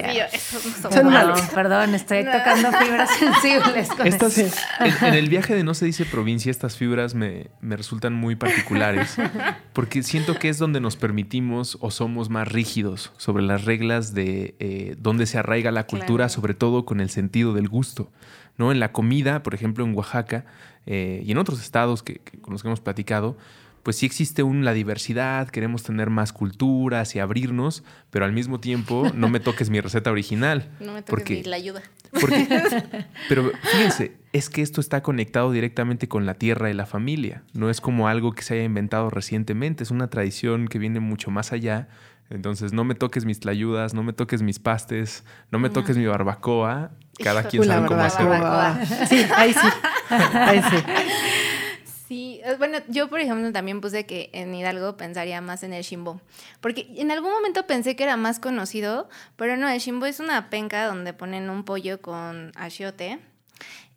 no son malos. Perdón, estoy tocando fibras sensibles con. En, en el viaje de No se dice provincia, estas fibras me, me resultan muy particulares porque siento que es donde nos permitimos o somos más rígidos sobre las reglas de eh, dónde se arraiga la cultura, Claro. sobre todo con el sentido del gusto. ¿no? En la comida, por ejemplo, en Oaxaca eh, y en otros estados que, que con los que hemos platicado, pues sí existe un, la diversidad, queremos tener más culturas y abrirnos, pero al mismo tiempo no me toques mi receta original. No me toques porque ni la ayuda. porque, pero fíjense, es que esto está conectado directamente con la tierra y la familia. No es como algo que se haya inventado recientemente, es una tradición que viene mucho más allá. Entonces, no me toques mis tlayudas, no me toques mis pastes, no me toques mi barbacoa. Cada quien Uy, sabe cómo hacerlo. Sí, ahí sí. Ahí sí. Sí, eh, bueno, yo por ejemplo también puse que en Hidalgo pensaría más en el shimbo, porque en algún momento pensé que era más conocido, pero no, el shimbo es una penca donde ponen un pollo con achiote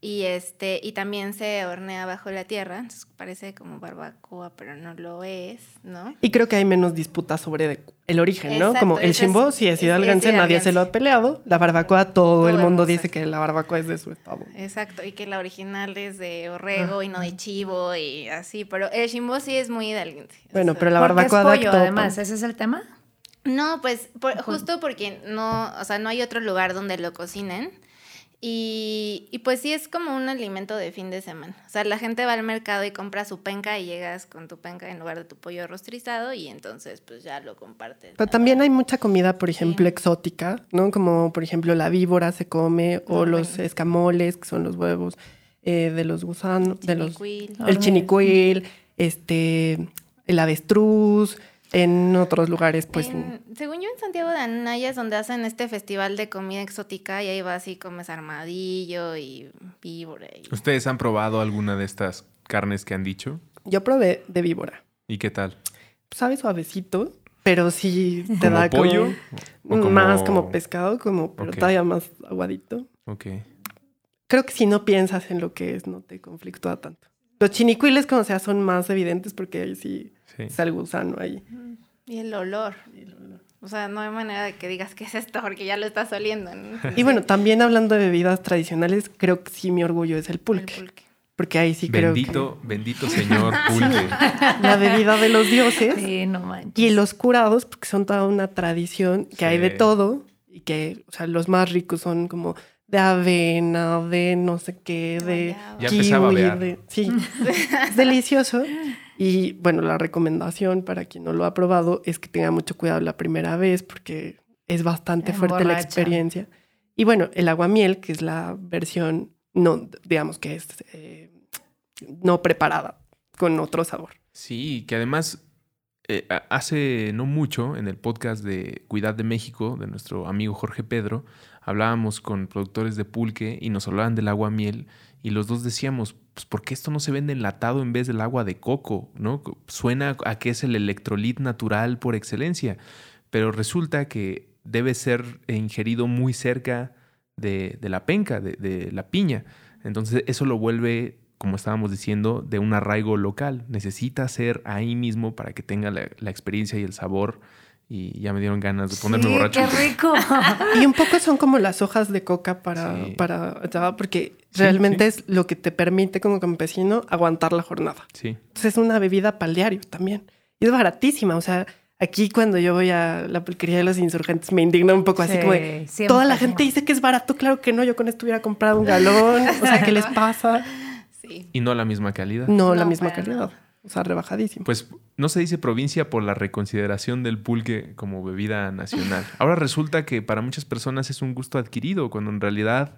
y este y también se hornea bajo la tierra, entonces parece como barbacoa, pero no lo es, ¿no? Y creo que hay menos disputas sobre el origen, ¿no? Exacto, como el chimbo, si es hidalguense, nadie se lo ha peleado. La barbacoa, todo, el Todo el mundo dice que la barbacoa es de su estado. Exacto, y que la original es de orrego y no de chivo y así, pero el shimbo sí es muy hidalguense. o Bueno, sea, pero la es barbacoa da pollo, todo además, ese es el tema. No, pues por- justo porque no, o sea, no hay otro lugar donde lo cocinen. Y, y pues sí es como un alimento de fin de semana. O sea, la gente va al mercado y compra su penca y llegas con tu penca en lugar de tu pollo rostrizado y entonces pues ya lo compartes. Pero también hay mucha comida, por ejemplo, exótica, ¿no? Como, por ejemplo, la víbora se come o Ah, los bueno. escamoles, que son los huevos eh, de los gusanos, de los... Chinicuil. El chinicuil, este, el avestruz, en otros lugares, pues... En- según yo, en Santiago de Anaya es donde hacen este festival de comida exótica y ahí vas y comes armadillo y víbora. y- ¿Ustedes han probado alguna de estas carnes que han dicho? Yo probé de víbora. ¿Y qué tal? Sabe suavecito, pero sí te ¿Como da pollo? como... ¿O como- Más como pescado, como, pero Ok. todavía más aguadito. Ok. Creo que si no piensas en lo que es, no te conflictúa tanto. Los chinicuiles, como sea, son más evidentes porque ahí sí Sí. es el gusano ahí. Y el olor. O sea, no hay manera de que digas qué es esto porque ya lo estás oliendo. ¿no? Y bueno, también hablando de bebidas tradicionales, creo que sí mi orgullo es el El pulque. pulque. Porque ahí sí Bendito, bendito señor pulque. creo que la bebida de los dioses Sí, no manches. y los curados, porque son toda una tradición que hay de Sí. todo y que, o sea, los más ricos son como de avena, de no sé qué, de. Ya empezaba a kiwi, de... Sí, es delicioso. Y bueno, la recomendación para quien no lo ha probado es que tenga mucho cuidado la primera vez porque es bastante fuerte la experiencia. Y bueno, el aguamiel, que es la versión no, digamos que es eh, no preparada, con otro sabor. Sí, que además eh, hace no mucho en el podcast de Cuidad de México de nuestro amigo Jorge Pedro, hablábamos con productores de pulque y nos hablaban del agua miel y los dos decíamos, pues ¿por qué esto no se vende enlatado en vez del agua de coco? ¿no? Suena a que es el electrolit natural por excelencia, pero resulta que debe ser ingerido muy cerca de, la penca, de, la piña. Entonces eso lo vuelve, como estábamos diciendo, de un arraigo local. Necesita ser ahí mismo para que tenga la, experiencia y el sabor y ya me dieron ganas de ponerme sí, borracho. ¡Qué rico! y un poco son como las hojas de coca para, para porque realmente es lo que te permite como campesino aguantar la jornada. Sí. Entonces es una bebida para diario también. Y es baratísima, o sea, Aquí cuando yo voy a la pulquería de los insurgentes me indigna un poco así como de, toda la gente dice que es barato, claro que no, yo con esto hubiera comprado un galón, o sea, ¿qué les pasa? Sí. Y no la misma calidad. No, la misma calidad. O sea, rebajadísimo. Pues no se dice provincia por la reconsideración del pulque como bebida nacional. Ahora resulta que para muchas personas es un gusto adquirido, cuando en realidad,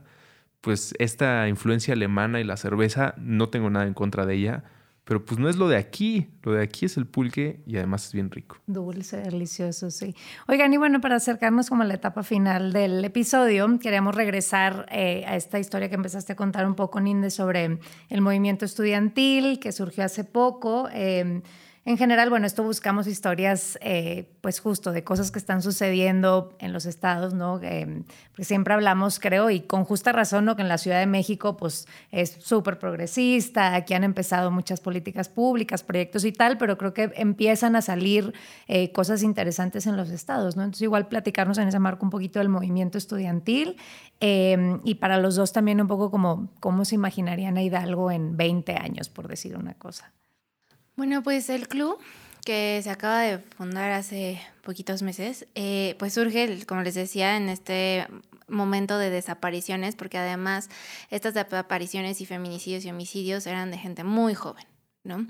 pues esta influencia alemana y la cerveza, no tengo nada en contra de ella, pero pues no es lo de aquí, lo de aquí es el pulque y además es bien rico. Dulce, delicioso, sí. Oigan, y bueno, para acercarnos como a la etapa final del episodio, queremos regresar eh, a esta historia que empezaste a contar un poco, Ninde, sobre el movimiento estudiantil que surgió hace poco. Eh, en general, bueno, esto buscamos historias, eh, pues justo de cosas que están sucediendo en los estados, ¿no? Eh, siempre hablamos, creo, y con justa razón, ¿no? Que en la Ciudad de México, pues es súper progresista, aquí han empezado muchas políticas públicas, proyectos y tal, pero creo que empiezan a salir eh, cosas interesantes en los estados, ¿no? Entonces, igual platicarnos en ese marco un poquito del movimiento estudiantil y para los dos también un poco como cómo se imaginarían a Hidalgo en 20 años, por decir una cosa. Bueno, pues el club que se acaba de fundar hace poquitos meses, eh, pues surge, como les decía, en este momento de desapariciones, porque además estas desapariciones y feminicidios y homicidios eran de gente muy joven, ¿no?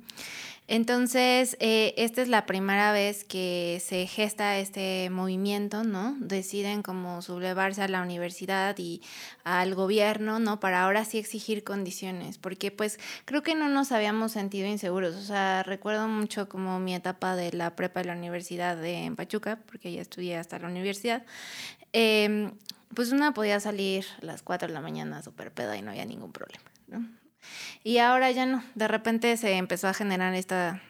Entonces, eh, esta es la primera vez que se gesta este movimiento, ¿no? Deciden como sublevarse a la universidad y al gobierno, ¿no? Para ahora sí exigir condiciones, porque pues creo que no nos habíamos sentido inseguros. O sea, recuerdo mucho como mi etapa de la prepa de la universidad de en Pachuca, porque ya estudié hasta la universidad. Em, pues una podía salir a las 4 de la mañana súper peda y no había ningún problema, ¿no? Y ahora ya no, de repente se empezó a generar esta,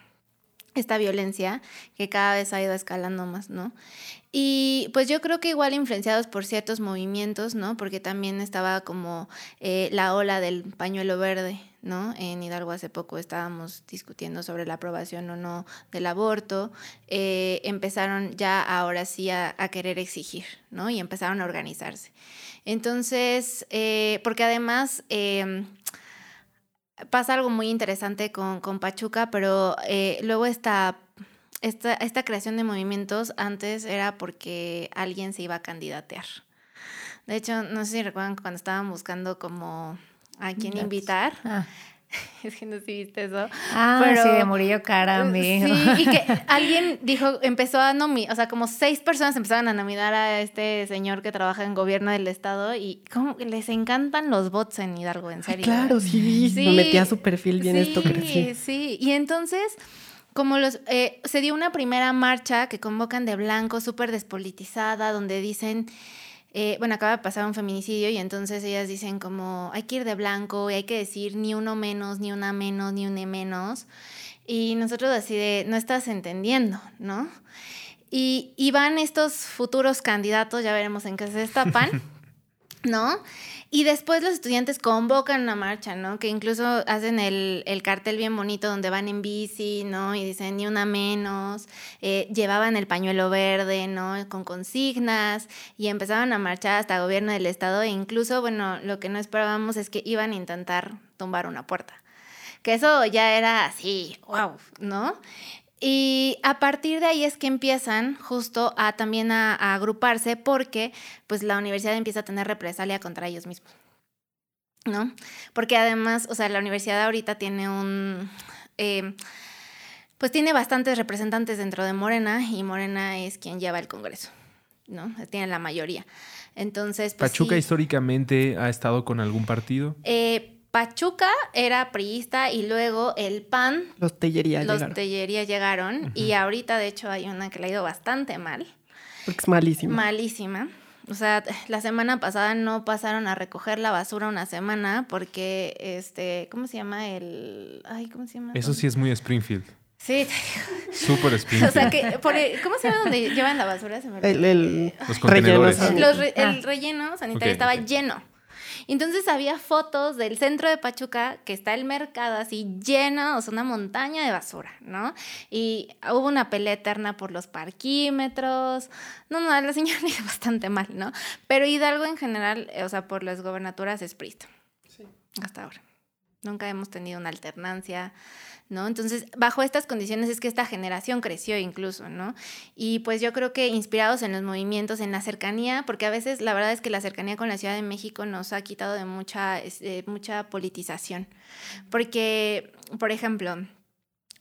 esta violencia que cada vez ha ido escalando más, ¿no? Y pues yo creo que igual influenciados por ciertos movimientos, ¿no? Porque también estaba como eh, la ola del pañuelo verde, ¿no? En Hidalgo hace poco estábamos discutiendo sobre la aprobación o no del aborto. Eh, empezaron ya ahora sí a, querer exigir, ¿no? Y empezaron a organizarse. Entonces, eh, porque además em, pasa algo muy interesante con, Pachuca, pero eh, luego esta, esta, esta creación de movimientos antes era porque alguien se iba a candidatear. De hecho, no sé si recuerdan cuando estaban buscando como a quién invitar. Ah. Es que no sé si viste eso. Ah, pero, sí, de Murillo Cara, Sí, y que alguien dijo, empezó a nominar, o sea, como seis personas empezaron a nominar a este señor que trabaja en gobierno del estado y como les encantan los bots en Hidalgo, en serio. claro, sí, sí. Me metí a su perfil bien esto Sí, sí. Y entonces como los eh, se dio una primera marcha que convocan de blanco súper despolitizada donde dicen eh, bueno, acaba de pasar un feminicidio y entonces ellas dicen como hay que ir de blanco y hay que decir ni uno menos, ni una menos, ni una menos. Y nosotros así de, no estás entendiendo, ¿no? Y, y van estos futuros candidatos, ya veremos en qué se destapan, ¿no? Y después los estudiantes convocan una marcha, ¿no? Que incluso hacen el, cartel bien bonito donde van en bici, ¿no? Y dicen ni una menos. Eh, llevaban el pañuelo verde, ¿no? Con consignas y empezaban a marchar hasta el gobierno del estado. E incluso, bueno, lo que no esperábamos es que iban a intentar tumbar una puerta. Que eso ya era así, wow, ¿no? Y a partir de ahí es que empiezan justo a también a, agruparse porque pues la universidad empieza a tener represalia contra ellos mismos. ¿No? Porque además, o sea, la universidad ahorita tiene un... Eh, pues tiene bastantes representantes dentro de Morena y Morena es quien lleva el Congreso. ¿no? Tienen la mayoría. Entonces, pues, ¿Pachuca históricamente ha estado con algún partido? Eh, Pachuca era priista y luego el PAN. Los Tellería los llegaron. Tellería llegaron. Y ahorita, de hecho, hay una que le ha ido bastante mal. Porque es malísima. Malísima. O sea, la semana pasada no pasaron a recoger la basura una semana porque, este, ¿cómo se llama el...? Ay, ¿cómo se llama? Eso sí es muy Springfield. Sí. Súper Springfield. O sea, que, por el- ¿cómo se llama donde llevan la basura? Se me. El, el Los contenedores. relleno Los re- Ah. el relleno sanitario estaba lleno. Entonces había fotos del centro de Pachuca, que está el mercado así lleno, o sea, una montaña de basura, ¿no? Y hubo una pelea eterna por los parquímetros. No, no, la señora le iba bastante mal, ¿no? Pero Hidalgo en general, eh, o sea, por las gobernaturas es pristo. Hasta ahora. Nunca hemos tenido una alternancia, ¿no? Entonces, bajo estas condiciones es que esta generación creció incluso, ¿no? Y pues yo creo que inspirados en los movimientos, en la cercanía, porque a veces la verdad es que la cercanía con la Ciudad de México nos ha quitado de mucha, es- de mucha politización. Porque, por ejemplo,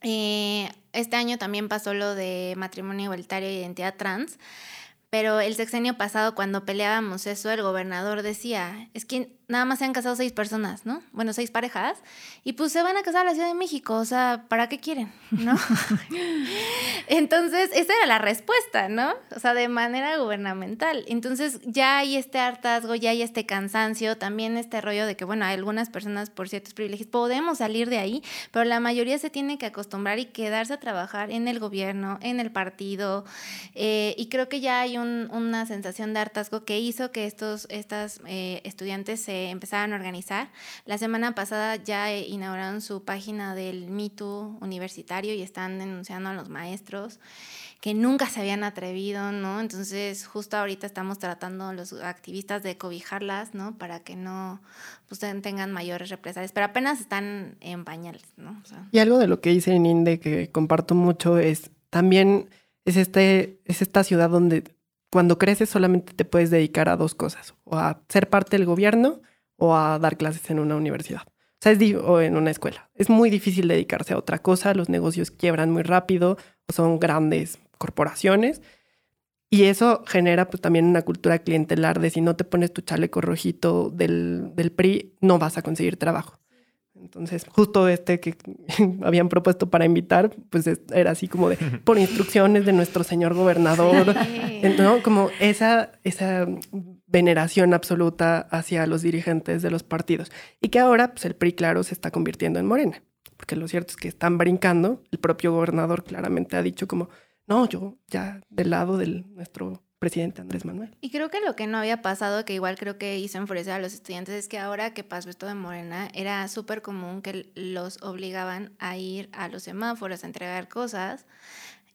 eh, este año también pasó lo de matrimonio igualitario e identidad trans, pero el sexenio pasado, cuando peleábamos eso, el gobernador decía, es que nada más se han casado seis personas, ¿no? Bueno, seis parejas, y pues se van a casar a la Ciudad de México, o sea, ¿para qué quieren? ¿No? Entonces, esa era la respuesta, ¿no? O sea, de manera gubernamental. Entonces, ya hay este hartazgo, ya hay este cansancio, también este rollo de que, bueno, hay algunas personas por ciertos privilegios podemos salir de ahí, pero la mayoría se tiene que acostumbrar y quedarse a trabajar en el gobierno, en el partido, eh, y creo que ya hay un- una sensación de hartazgo que hizo que estos estas, eh, estudiantes se empezaran a organizar. La semana pasada ya eh, inauguraron su página del MeToo universitario y están denunciando a los maestros que nunca se habían atrevido, ¿no? Entonces, justo ahorita estamos tratando los activistas de cobijarlas, ¿no? Para que no pues, ten- tengan mayores represalias, pero apenas están en pañales, ¿no? Y algo de lo que dice en INDE que comparto mucho es también es, este, es esta ciudad donde cuando creces solamente te puedes dedicar a dos cosas, o a ser parte del gobierno o a dar clases en una universidad. O sea, es o en una escuela. Es muy difícil dedicarse a otra cosa, los negocios quiebran muy rápido son grandes corporaciones. Y eso genera pues también una cultura clientelar de si no te pones tu chaleco rojito del, del PRI, no vas a conseguir trabajo. Entonces, justo este que habían propuesto para invitar, pues es- era así como de por instrucciones de nuestro señor gobernador, Sí. ¿no? Como esa, esa veneración absoluta hacia los dirigentes de los partidos. Y que ahora, pues el PRI, claro, se está convirtiendo en Morena. Porque lo cierto es que están brincando. El propio gobernador claramente ha dicho como, no, yo ya del lado de nuestro presidente Andrés Manuel. Y creo que lo que no había pasado, que igual creo que hizo enfurecer a los estudiantes, es que ahora que pasó esto de Morena, era súper común que los obligaban a ir a los semáforos a entregar cosas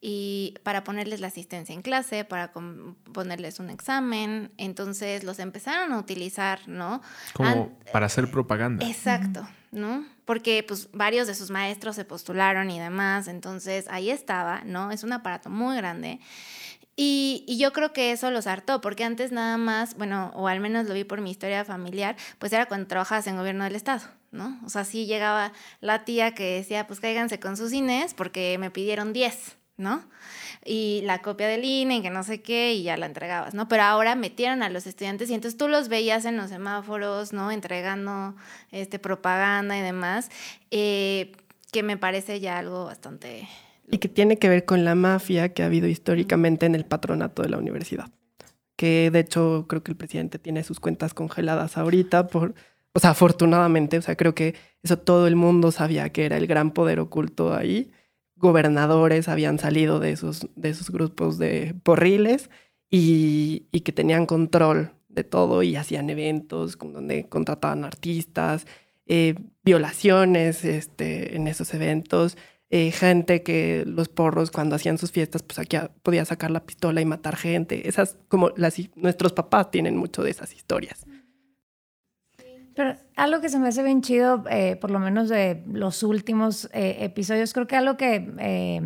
y para ponerles la asistencia en clase, para com- ponerles un examen. Entonces los empezaron a utilizar, ¿no? Como para hacer propaganda. Exacto, ¿no? Porque pues varios de sus maestros se postularon y demás, entonces ahí estaba, ¿no? Es un aparato muy grande. Y, yo creo que eso los hartó, porque antes nada más, bueno, o al menos lo vi por mi historia familiar, pues era cuando trabajabas en gobierno del Estado, ¿no? O sea, sí llegaba la tía que decía, pues cáiganse con sus INES porque me pidieron 10, ¿no? Y la copia del INE que no sé qué, y ya la entregabas, ¿no? Pero ahora metieron a los estudiantes y entonces tú los veías en los semáforos, ¿no? Entregando este, propaganda y demás, eh, que me parece ya algo bastante... Y que tiene que ver con la mafia que ha habido históricamente en el patronato de la universidad. Que de hecho creo que el presidente tiene sus cuentas congeladas ahorita por, o sea, afortunadamente, o sea, creo que eso todo el mundo sabía que era el gran poder oculto ahí. Gobernadores habían salido de esos, de esos grupos de porriles y, y que tenían control de todo y hacían eventos donde contrataban artistas, eh, violaciones este, en esos eventos eh, gente que los porros cuando hacían sus fiestas, pues aquí podía sacar la pistola y matar gente. Esas, como las, nuestros papás tienen mucho de esas historias. Pero algo que se me hace bien chido, eh, por lo menos de los últimos eh, episodios, creo que algo que eh,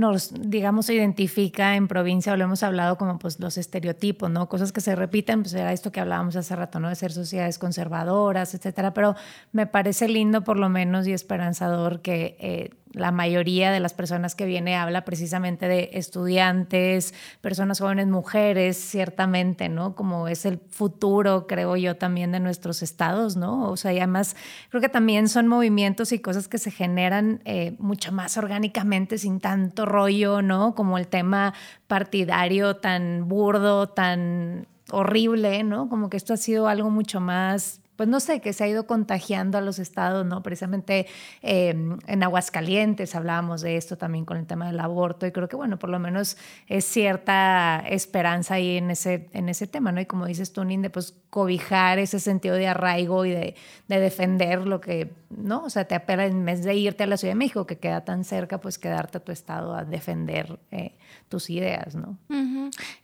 nos, digamos, identifica en provincia, o lo hemos hablado como pues los estereotipos, ¿no? Cosas que se repiten, pues era esto que hablábamos hace rato, ¿no? De ser sociedades conservadoras, etcétera. Pero me parece lindo, por lo menos, y esperanzador que eh, la mayoría de las personas que viene habla precisamente de estudiantes, personas jóvenes, mujeres, ciertamente, ¿no? Como es el futuro, creo yo, también de nuestros estados, ¿no? O sea, y además creo que también son movimientos y cosas que se generan eh, mucho más orgánicamente, sin tanto rollo, ¿no? Como el tema partidario tan burdo, tan horrible, ¿no? Como que esto ha sido algo mucho más pues no sé, que se ha ido contagiando a los estados, ¿no? Precisamente em, en Aguascalientes hablábamos de esto también con el tema del aborto y creo que, bueno, por lo menos es cierta esperanza ahí en ese, en ese tema, ¿no? Y como dices tú, Ninde, pues cobijar ese sentido de arraigo y de, defender lo que, ¿no? O sea, te apela en vez de irte a la Ciudad de México, que queda tan cerca, pues quedarte a tu estado a defender eh, tus ideas, ¿no?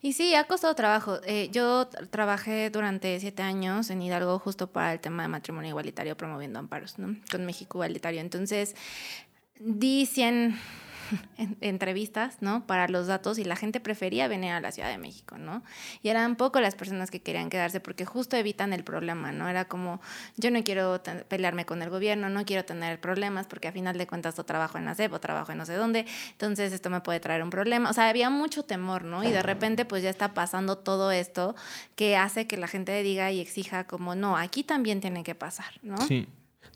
Y sí, ha costado trabajo. Eh, yo trabajé durante siete años en Hidalgo justo para el tema de matrimonio igualitario, promoviendo amparos. Con México Igualitario. Entonces, di 100 entrevistas, ¿no? Para los datos y la gente prefería venir a la Ciudad de México, ¿no? Y eran poco las personas que querían quedarse porque justo evitan el problema, ¿no? Era como, yo no quiero pelearme con el gobierno, no quiero tener problemas porque a final de cuentas yo trabajo en la CEP o trabajo en no sé dónde, entonces esto me puede traer un problema. O sea, había mucho temor, ¿no? Y de repente pues ya está pasando todo esto que hace que la gente diga y exija como, no, aquí también tiene que pasar, ¿no? Sí.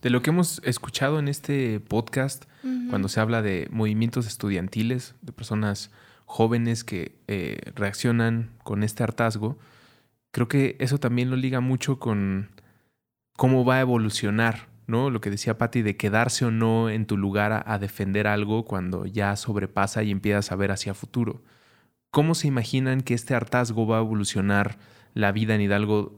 De lo que hemos escuchado en este podcast, cuando se habla de movimientos estudiantiles, de personas jóvenes que eh, reaccionan con este hartazgo, creo que eso también lo liga mucho con cómo va a evolucionar, ¿no? Lo que decía Patti de quedarse o no en tu lugar a, a, defender algo cuando ya sobrepasa y empiezas a ver hacia futuro. ¿Cómo se imaginan que este hartazgo va a evolucionar la vida en Hidalgo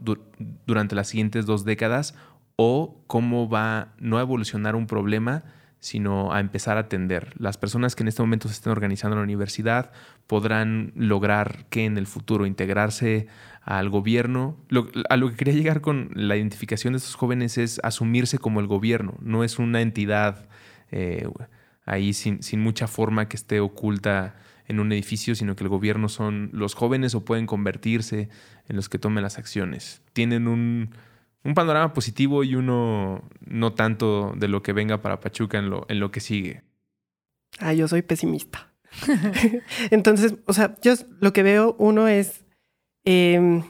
durante las siguientes dos décadas o cómo va no a evolucionar un problema, sino a empezar a atender. Las personas que en este momento se estén organizando en la universidad podrán lograr que en el futuro integrarse al gobierno. a lo que quería llegar con la identificación de estos jóvenes es asumirse como el gobierno, no es una entidad eh, ahí sin, sin mucha forma que esté oculta en un edificio, sino que el gobierno son los jóvenes o pueden convertirse en los que tomen las acciones. Tienen un un panorama positivo y uno no tanto de lo que venga para Pachuca en lo, en lo que sigue. Ah, yo soy pesimista. Entonces, o sea, yo lo que veo, uno es, em,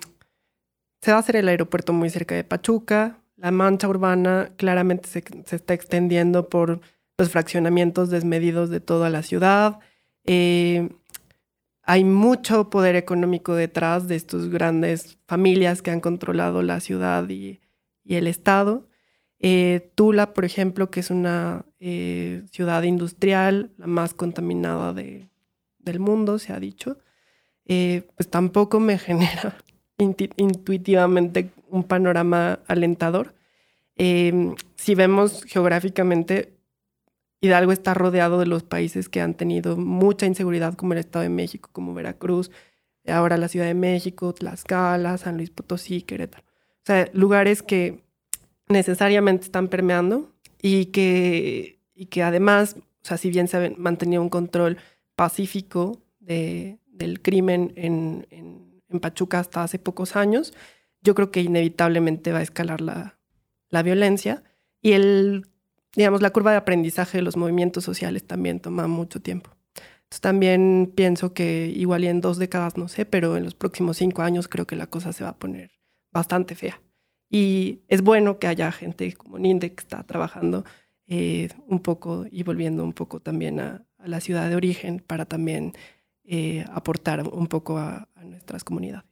se va a hacer el aeropuerto muy cerca de Pachuca, la mancha urbana claramente se, se está extendiendo por los fraccionamientos desmedidos de toda la ciudad. Eh, hay mucho poder económico detrás de estas grandes familias que han controlado la ciudad y y el Estado. Eh, Tula, por ejemplo, que es una eh, ciudad industrial, la más contaminada de, del mundo, se ha dicho, eh, pues tampoco me genera intuitivamente un panorama alentador. Si vemos geográficamente, Hidalgo está rodeado de los países que han tenido mucha inseguridad, como el Estado de México, como Veracruz, ahora la Ciudad de México, Tlaxcala, San Luis Potosí, Querétaro. O sea, lugares que necesariamente están permeando y que, y que además, o sea, si bien se ha mantenido un control pacífico de, del crimen en, en, en, Pachuca hasta hace pocos años, yo creo que inevitablemente va a escalar la, la violencia y el, digamos, la curva de aprendizaje de los movimientos sociales también toma mucho tiempo. Entonces también pienso que igual y en dos décadas, no sé, pero en los próximos cinco años creo que la cosa se va a poner bastante fea. Y es bueno que haya gente como Ninde que está trabajando eh, un poco y volviendo un poco también a, la ciudad de origen para también eh, aportar un poco a, a, nuestras comunidades.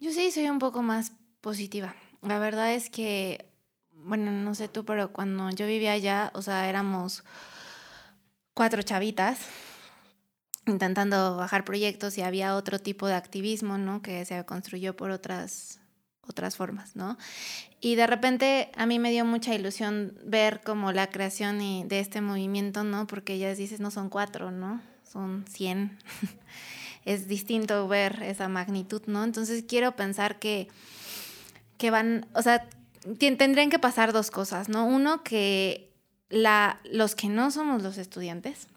Yo sí soy un poco más positiva. La verdad es que, bueno, no sé tú, pero cuando yo vivía allá, o sea, éramos cuatro chavitas intentando bajar proyectos y había otro tipo de activismo, ¿no? Que se construyó por otras otras formas, ¿no? Y de repente a mí me dio mucha ilusión ver como la creación de este movimiento, ¿no? Porque ya dices, no son cuatro, ¿no? Son cien. es distinto ver esa magnitud, ¿no? Entonces quiero pensar que, que van, o sea, tendrían que pasar dos cosas, ¿no? Uno, que la, los que no somos los estudiantes,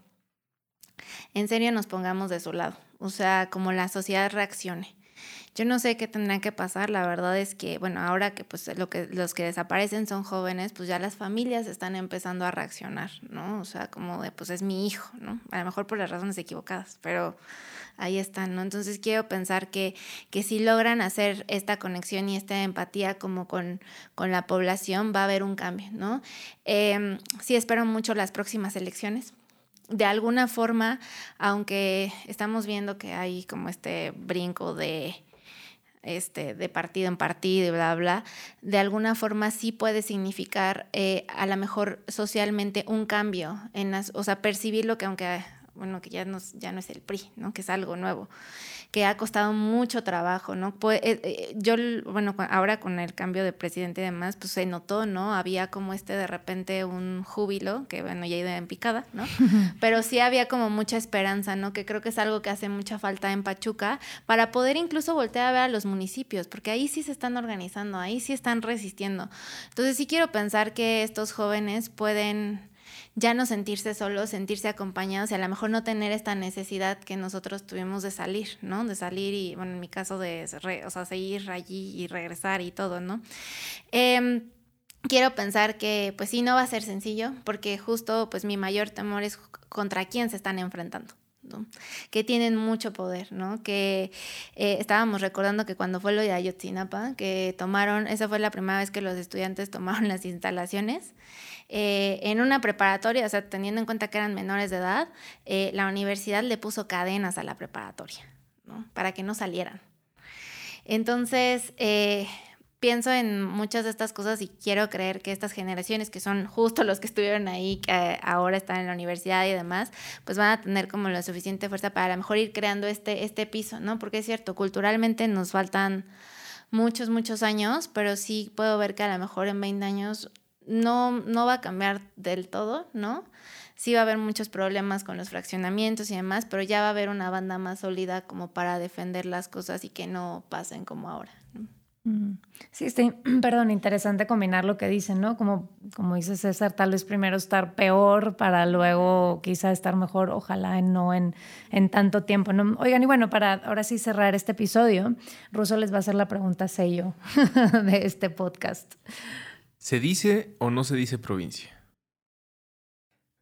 en serio nos pongamos de su lado, o sea, como la sociedad reaccione. Yo no sé qué tendrá que pasar, la verdad es que, bueno, ahora que pues lo que los que desaparecen son jóvenes, pues ya las familias están empezando a reaccionar, ¿no? O sea, como de pues es mi hijo, ¿no? A lo mejor por las razones equivocadas, pero ahí están, ¿no? Entonces quiero pensar que, que si logran hacer esta conexión y esta empatía como con, con la población, va a haber un cambio, ¿no? Eh, sí espero mucho las próximas elecciones de alguna forma, aunque estamos viendo que hay como este brinco de este, de partido en partido y bla, bla, de alguna forma sí puede significar eh, a lo mejor socialmente un cambio, en las, o sea, percibirlo que aunque, bueno, que ya no, ya no es el PRI, ¿no? que es algo nuevo que ha costado mucho trabajo, ¿no? Pues, eh, eh, yo, bueno, ahora con el cambio de presidente y demás, pues se notó, ¿no? Había como este de repente un júbilo, que bueno, ya iba en picada, ¿no? Pero sí había como mucha esperanza, ¿no? Que creo que es algo que hace mucha falta en Pachuca para poder incluso voltear a ver a los municipios, porque ahí sí se están organizando, ahí sí están resistiendo. Entonces sí quiero pensar que estos jóvenes pueden ya no sentirse solos, sentirse acompañados y a lo mejor no tener esta necesidad que nosotros tuvimos de salir, ¿no? De salir y, bueno, en mi caso de, o sea, seguir allí y regresar y todo, ¿no? Em, quiero pensar que, pues sí, no va a ser sencillo, porque justo, pues mi mayor temor es contra quién se están enfrentando. ¿no? que tienen mucho poder, ¿no? Que eh, estábamos recordando que cuando fue lo de Ayotzinapa, que tomaron, esa fue la primera vez que los estudiantes tomaron las instalaciones eh, en una preparatoria, o sea, teniendo en cuenta que eran menores de edad, eh, la universidad le puso cadenas a la preparatoria, ¿no? Para que no salieran. Entonces, eh, pienso en muchas de estas cosas y quiero creer que estas generaciones, que son justo los que estuvieron ahí, que ahora están en la universidad y demás, pues van a tener como la suficiente fuerza para a lo mejor ir creando este, este piso, ¿no? Porque es cierto, culturalmente nos faltan muchos, muchos años, pero sí puedo ver que a lo mejor en 20 años no, no va a cambiar del todo, ¿no? Sí va a haber muchos problemas con los fraccionamientos y demás, pero ya va a haber una banda más sólida como para defender las cosas y que no pasen como ahora. Mm. Sí, sí, perdón, interesante combinar lo que dicen, ¿no? Como, como dice César, tal vez primero estar peor para luego quizá estar mejor, ojalá no en, en tanto tiempo. ¿no? Oigan, y bueno, para ahora sí cerrar este episodio, Russo les va a hacer la pregunta sello de este podcast. ¿Se dice o no se dice provincia?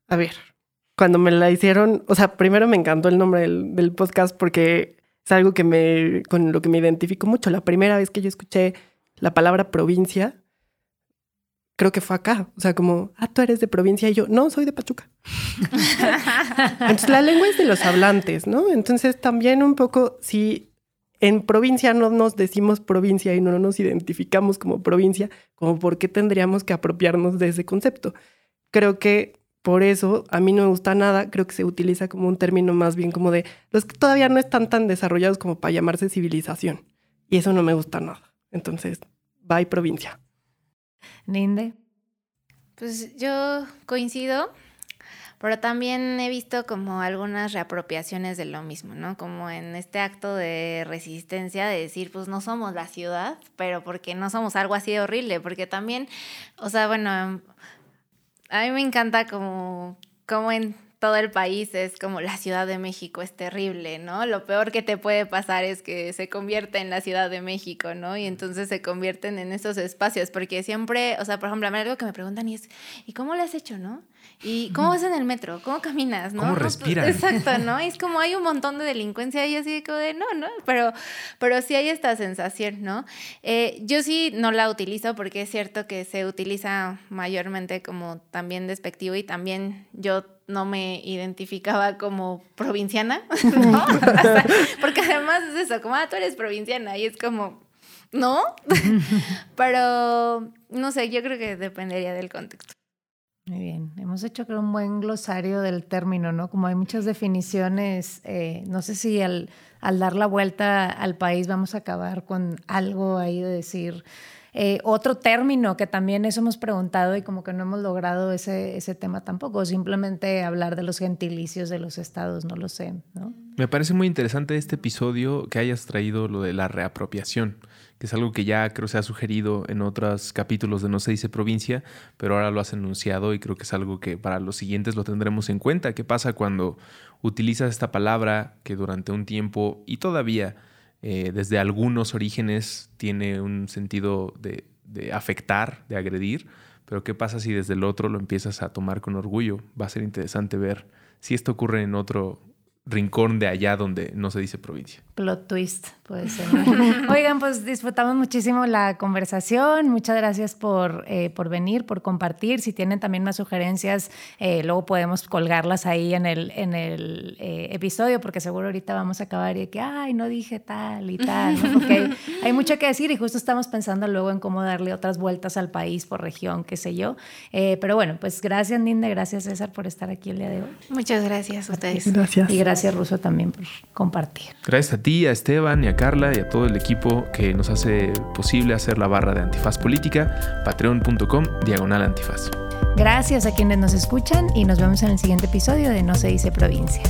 A ver, cuando me la hicieron, o sea, primero me encantó el nombre del, podcast porque es algo que me, con lo que me identifico mucho. La primera vez que yo escuché la palabra provincia, creo que fue acá. O sea, como, ah, tú eres de provincia y yo, no, soy de Pachuca. Entonces, la lengua es de los hablantes, ¿no? Entonces, también un poco, si en provincia no nos decimos provincia y no nos identificamos como provincia, como por qué tendríamos que apropiarnos de ese concepto. Creo que por eso a mí no me gusta nada, creo que se utiliza como un término más bien como de los que todavía no están tan desarrollados como para llamarse civilización. Y eso no me gusta nada. Entonces, bye provincia. Ninde. Pues yo coincido pero también he visto como algunas reapropiaciones de lo mismo, ¿no? Como en este acto de resistencia de decir, pues no somos la ciudad, pero porque no somos algo así de horrible, porque también, o sea, bueno, a mí me encanta como, como en todo el país es como la Ciudad de México es terrible, ¿no? Lo peor que te puede pasar es que se convierte en la Ciudad de México, ¿no? Y entonces se convierten en esos espacios, porque siempre, o sea, por ejemplo, a mí algo que me preguntan y es, ¿y cómo lo has hecho, no? ¿Y cómo vas en el metro? ¿Cómo caminas? ¿no? ¿Cómo pues, respiras? Exacto, ¿no? es como hay un montón de delincuencia y así como de, no, no, pero, pero sí hay esta sensación, ¿no? Eh, yo sí no la utilizo porque es cierto que se utiliza mayormente como también despectivo y también yo no me identificaba como provinciana, ¿no? porque además es eso, como, ah, tú eres provinciana y es como, ¿no? pero, no sé, yo creo que dependería del contexto. Muy bien, hemos hecho creo un buen glosario del término, ¿no? Como hay muchas definiciones, eh, no sé si al, al, dar la vuelta al país vamos a acabar con algo ahí de decir eh, otro término que también eso hemos preguntado y como que no hemos logrado ese, ese tema tampoco, simplemente hablar de los gentilicios de los estados, no lo sé, ¿no? Me parece muy interesante este episodio que hayas traído lo de la reapropiación que es algo que ya creo se ha sugerido en otros capítulos de No se dice provincia, pero ahora lo has enunciado y creo que es algo que para los siguientes lo tendremos en cuenta. ¿Qué pasa cuando utilizas esta palabra que durante un tiempo y todavía eh, desde algunos orígenes tiene un sentido de, de afectar, de agredir, pero ¿qué pasa si desde el otro lo empiezas a tomar con orgullo? Va a ser interesante ver si esto ocurre en otro rincón de allá donde no se dice provincia. Plot twist, puede ser. Oigan, pues disfrutamos muchísimo la conversación. Muchas gracias por, eh, por venir, por compartir. Si tienen también más sugerencias, eh, luego podemos colgarlas ahí en el, en el eh, episodio, porque seguro ahorita vamos a acabar y que, ay, no dije tal y tal, porque hay, mucho que decir y justo estamos pensando luego en cómo darle otras vueltas al país por región, qué sé yo. pero bueno, pues gracias, Ninde, gracias, César, por estar aquí el día de hoy. Muchas gracias a ustedes. Gracias. Y gracias, Ruso, también por compartir. Gracias a ti a Esteban y a Carla y a todo el equipo que nos hace posible hacer la barra de Antifaz Política, patreon.com diagonal antifaz. Gracias a quienes nos escuchan y nos vemos en el siguiente episodio de No se dice provincia.